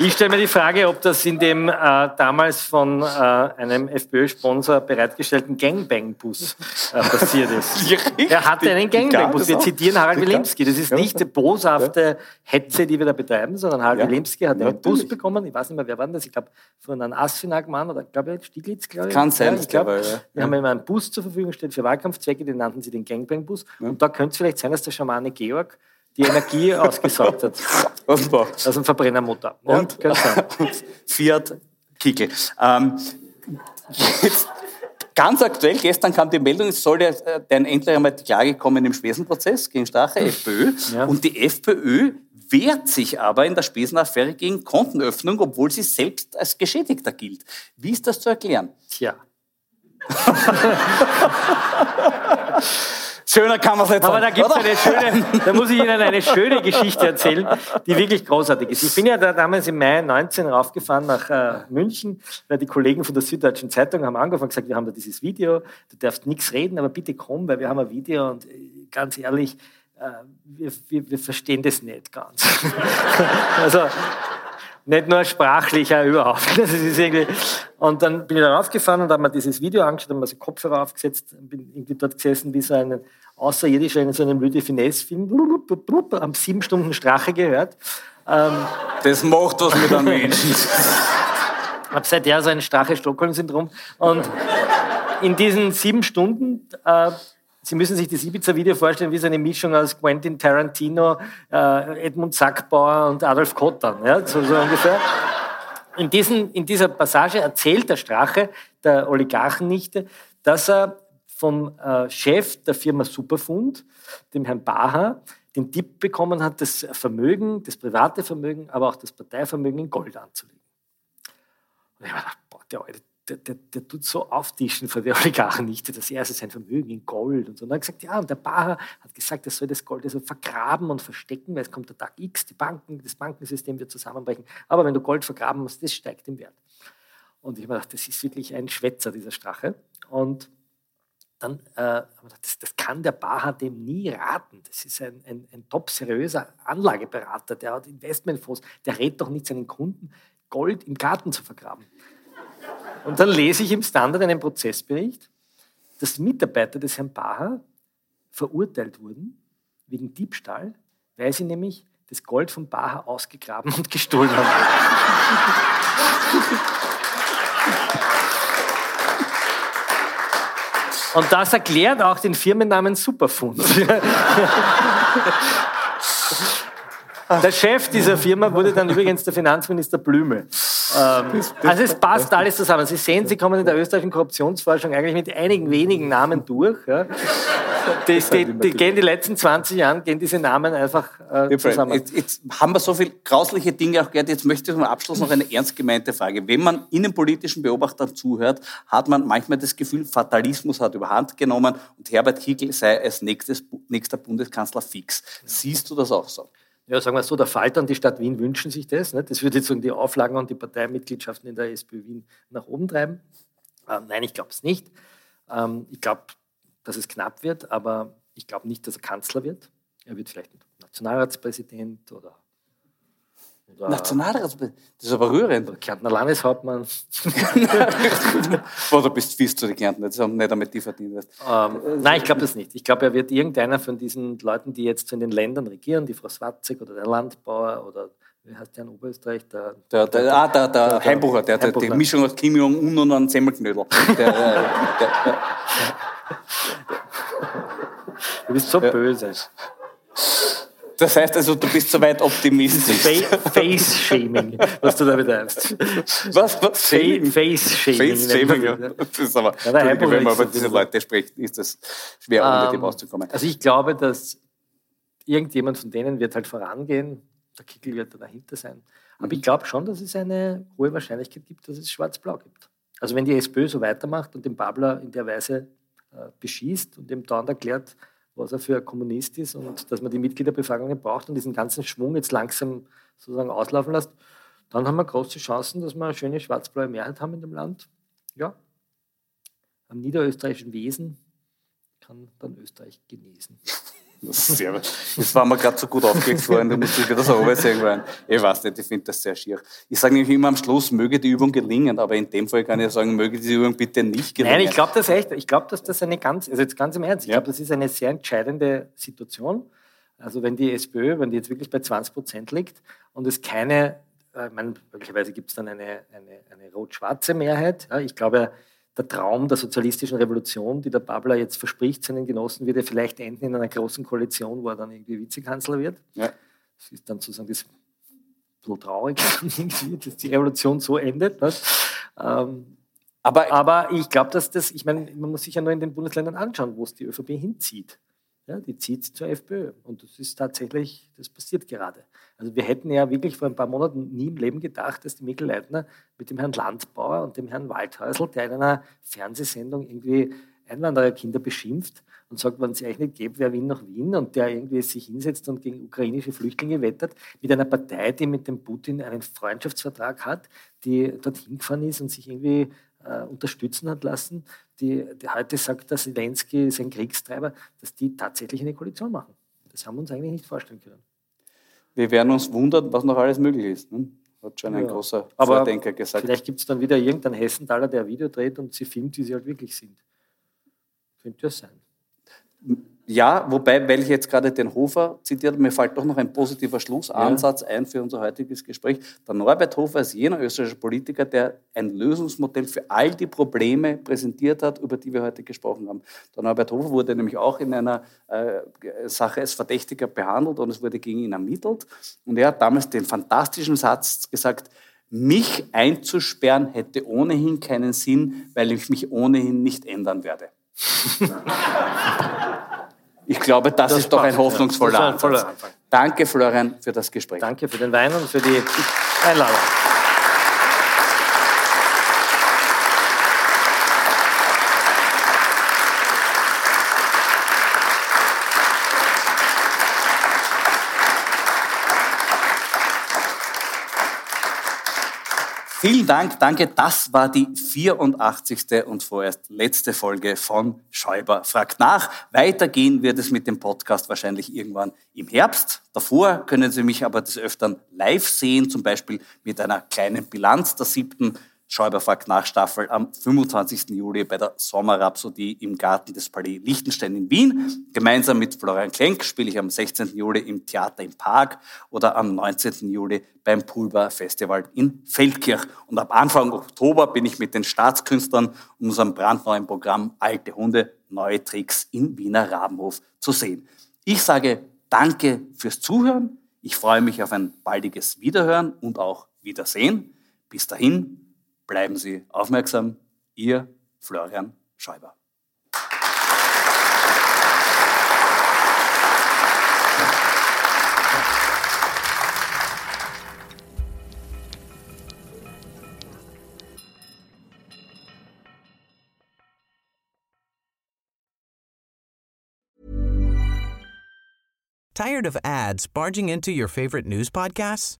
Ich stelle mir die Frage, ob das in dem äh, damals von äh, einem FPÖ-Sponsor bereitgestellten Gangbang-Bus äh, passiert ist. Er hatte einen Gangbang-Bus. Wir zitieren Harald Wilimski. Das ist nicht die boshafte Hetze, die wir da betreiben, sondern Harald ja. Wilimski hat einen Bus bekommen. Ich weiß nicht mehr, wer war das? Ich glaube, von einem Asfinag-Mann oder glaube ich, Stieglitz, glaube ich. Kann sein. Ich glaube, ja. wir haben ihm einen Bus zur Verfügung gestellt für Wahlkampfzwecke, den nannten sie den Gangbang-Bus. Und da könnte es vielleicht sein, dass der Schamane Georg die Energie ausgesaugt hat. Offenbar. Aus dem Verbrennermotor. Ja, und Fiat Kickel. Ähm, jetzt, ganz aktuell, gestern kam die Meldung, es soll ja dann endlich einmal die Klage kommen im Spesenprozess gegen Strache, FPÖ. Ja. Und die FPÖ wehrt sich aber in der Spesenaffäre gegen Kontenöffnung, obwohl sie selbst als Geschädigter gilt. Wie ist das zu erklären? Tja. Schöner kann man es nicht Aber da gibt's eine schöne, da muss ich Ihnen eine schöne Geschichte erzählen, die wirklich großartig ist. Ich bin ja da damals im Mai 19 raufgefahren nach äh, München, weil die Kollegen von der Süddeutschen Zeitung haben angefangen und gesagt, wir haben da dieses Video, du darfst nichts reden, aber bitte komm, weil wir haben ein Video und äh, ganz ehrlich, äh, wir, wir, wir verstehen das nicht ganz. also nicht nur sprachlich, auch überhaupt. Das ist irgendwie und dann bin ich da raufgefahren und habe mir dieses Video angeschaut, habe mir so Kopfhörer aufgesetzt, bin irgendwie dort gesessen wie so ein Außerirdischer in so einem Louis de Finesse-Film, haben sieben Stunden Strache gehört. Ähm, das macht was mit einem Menschen. habe seither so ein Strache-Stockholm-Syndrom. Und in diesen sieben Stunden äh, Sie müssen sich das Ibiza-Video vorstellen wie so eine Mischung aus Quentin Tarantino, äh, Edmund Sackbauer und Adolf Kottern, ja, so, so ungefähr. In, diesen, in dieser Passage erzählt der Strache, der Oligarchennichte, dass er vom äh, Chef der Firma Superfund, dem Herrn Baha, den Tipp bekommen hat, das Vermögen, das private Vermögen, aber auch das Parteivermögen in Gold anzulegen. Und ich habe gedacht, boah, der alte der, der, der tut so auftischen vor der Oligarchen nicht, dass er sein Vermögen in Gold und so. Und er hat gesagt, ja, und der Bacher hat gesagt, er soll das Gold also vergraben und verstecken, weil es kommt der Tag X, die Banken, das Bankensystem wird zusammenbrechen. Aber wenn du Gold vergraben musst, das steigt im Wert. Und ich habe gedacht, das ist wirklich ein Schwätzer, dieser Strache. Und dann äh, das, das, kann der Baha dem nie raten. Das ist ein, ein, ein top seriöser Anlageberater, der hat Investmentfonds, der rät doch nicht seinen Kunden, Gold im Garten zu vergraben. Und dann lese ich im Standard einen Prozessbericht, dass Mitarbeiter des Herrn Baha verurteilt wurden wegen Diebstahl, weil sie nämlich das Gold von Baha ausgegraben und gestohlen haben. Und das erklärt auch den Firmennamen Superfund. Der Chef dieser Firma wurde dann übrigens der Finanzminister Blümel. Ähm, also es passt alles zusammen. Sie sehen, Sie kommen in der österreichischen Korruptionsforschung eigentlich mit einigen wenigen Namen durch. Die, die, die, gehen die letzten 20 Jahre, gehen diese Namen einfach äh, zusammen. Jetzt, jetzt, haben wir so viele grausliche Dinge auch gehört. Jetzt möchte ich zum Abschluss noch eine ernst gemeinte Frage. Wenn man innenpolitischen Beobachtern zuhört, hat man manchmal das Gefühl, Fatalismus hat überhand genommen und Herbert Kickl sei als nächstes, nächster Bundeskanzler fix. Siehst du das auch so? ja, sagen wir so, der Falter und die Stadt Wien wünschen sich das. Ne? Das würde jetzt die Auflagen und die Parteimitgliedschaften in der SPÖ Wien nach oben treiben. Ähm, nein, ich glaube es nicht. Ähm, ich glaube, dass es knapp wird, aber ich glaube nicht, dass er Kanzler wird. Er wird vielleicht Nationalratspräsident oder Nationalratspräsident, das ist aber rührend. Oder Kärntner Landeshauptmann. Oder du bist fies zu den Kärntner, das haben nicht damit die verdient. Ähm, nein, ich glaube das nicht. Ich glaube, er wird irgendeiner von diesen Leuten, die jetzt in den Ländern regieren, die Frau Swatzek oder der Landbauer oder wie heißt der in Oberösterreich? Der, der, der, der, ah, der, der, der Heimbucher, der, der, die Mischung aus Kim Jong-un und einem Semmelknödel. Du bist so böse. Das heißt also, du bist soweit optimistisch. Face-Shaming, was du da betreibst. Was? was? Face-Shaming. Face-Shaming, ja. Das ist aber, ja, wenn man über diese Leute spricht, ist das schwer, um mit dem rauszukommen. Also ich glaube, dass irgendjemand von denen wird halt vorangehen, der Kickel wird da dahinter sein. Aber mhm. ich glaube schon, dass es eine hohe Wahrscheinlichkeit gibt, dass es Schwarz-Blau gibt. Also wenn die SPÖ so weitermacht und den Babler in der Weise äh, beschießt und dem dann erklärt, was er für ein Kommunist ist und dass man die Mitgliederbefragungen braucht und diesen ganzen Schwung jetzt langsam sozusagen auslaufen lässt, dann haben wir große Chancen, dass wir eine schöne schwarz-blaue Mehrheit haben in dem Land. Ja, am niederösterreichischen Wesen kann dann Österreich genesen. Sehr, das war mir gerade so gut aufgelegt da musste ich wieder so sagen. Ich weiß nicht, ich finde das sehr schier. Ich sage nämlich immer am Schluss, möge die Übung gelingen, aber in dem Fall kann ich sagen, möge diese Übung bitte nicht gelingen. Nein, ich glaube das echt. Ich glaube, dass das eine ganz, also jetzt ganz im Ernst, ich ja. glaube, das ist eine sehr entscheidende Situation. Also wenn die SPÖ, wenn die jetzt wirklich bei 20 Prozent liegt und es keine, äh, ich meine, möglicherweise gibt es dann eine, eine, eine rot-schwarze Mehrheit. Ja, ich glaube, der Traum der sozialistischen Revolution, die der Babler jetzt verspricht seinen Genossen, wird ja vielleicht enden in einer großen Koalition, wo er dann irgendwie Vizekanzler wird. Ja. Das ist dann sozusagen das so traurig, dass die Revolution so endet. Ähm, aber, aber ich glaube, dass das, ich meine, man muss sich ja nur in den Bundesländern anschauen, wo es die ÖVP hinzieht. Ja, die zieht zur FPÖ. Und das ist tatsächlich, das passiert gerade. Also wir hätten ja wirklich vor ein paar Monaten nie im Leben gedacht, dass die Mikkel Leitner mit dem Herrn Landbauer und dem Herrn Waldhäusl, der in einer Fernsehsendung irgendwie Einwandererkinder beschimpft und sagt, wenn es eigentlich nicht gäbe, wer Wien nach Wien und der irgendwie sich hinsetzt und gegen ukrainische Flüchtlinge wettert, mit einer Partei, die mit dem Putin einen Freundschaftsvertrag hat, die dorthin gefahren ist und sich irgendwie äh, unterstützen hat lassen, die, die heute sagt, dass Zelensky ist ein Kriegstreiber, dass die tatsächlich eine Koalition machen. Das haben wir uns eigentlich nicht vorstellen können. Wir werden uns wundern, was noch alles möglich ist. Ne? Hat schon ein ja. großer Aber Vordenker gesagt. Vielleicht gibt es dann wieder irgendeinen Hessenthaler, der ein Video dreht und sie filmt, wie sie halt wirklich sind. Könnte ja sein. Ja, wobei, weil ich jetzt gerade den Hofer zitiert, mir fällt doch noch ein positiver Schlussansatz ja. ein für unser heutiges Gespräch. Der Norbert Hofer ist jener österreichische Politiker, der ein Lösungsmodell für all die Probleme präsentiert hat, über die wir heute gesprochen haben. Der Norbert Hofer wurde nämlich auch in einer äh, Sache als Verdächtiger behandelt und es wurde gegen ihn ermittelt. Und er hat damals den fantastischen Satz gesagt, mich einzusperren hätte ohnehin keinen Sinn, weil ich mich ohnehin nicht ändern werde. Ich glaube, das, das ist doch ein hoffnungsvoller ja. Ansatz. Danke, Florian, für das Gespräch. Danke für den Wein und für die Einladung. Vielen Dank, danke. Das war die 84. und vorerst letzte Folge von Schäuber fragt nach. Weitergehen wird es mit dem Podcast wahrscheinlich irgendwann im Herbst. Davor können Sie mich aber des Öfteren live sehen, zum Beispiel mit einer kleinen Bilanz der siebten Schäuber fragt nach Staffel am 25. Juli bei der Sommerrhapsodie im Garten des Palais Liechtenstein in Wien. Gemeinsam mit Florian Klenk spiele ich am 16. Juli im Theater im Park oder am 19. Juli beim Pulver Festival in Feldkirch. Und ab Anfang Oktober bin ich mit den Staatskünstlern und unserem brandneuen Programm Alte Hunde, neue Tricks im Wiener Rabenhof zu sehen. Ich sage Danke fürs Zuhören. Ich freue mich auf ein baldiges Wiederhören und auch Wiedersehen. Bis dahin, Bleiben Sie aufmerksam. Ihr Florian Schäuber. Tired of ads barging into your favorite news podcasts?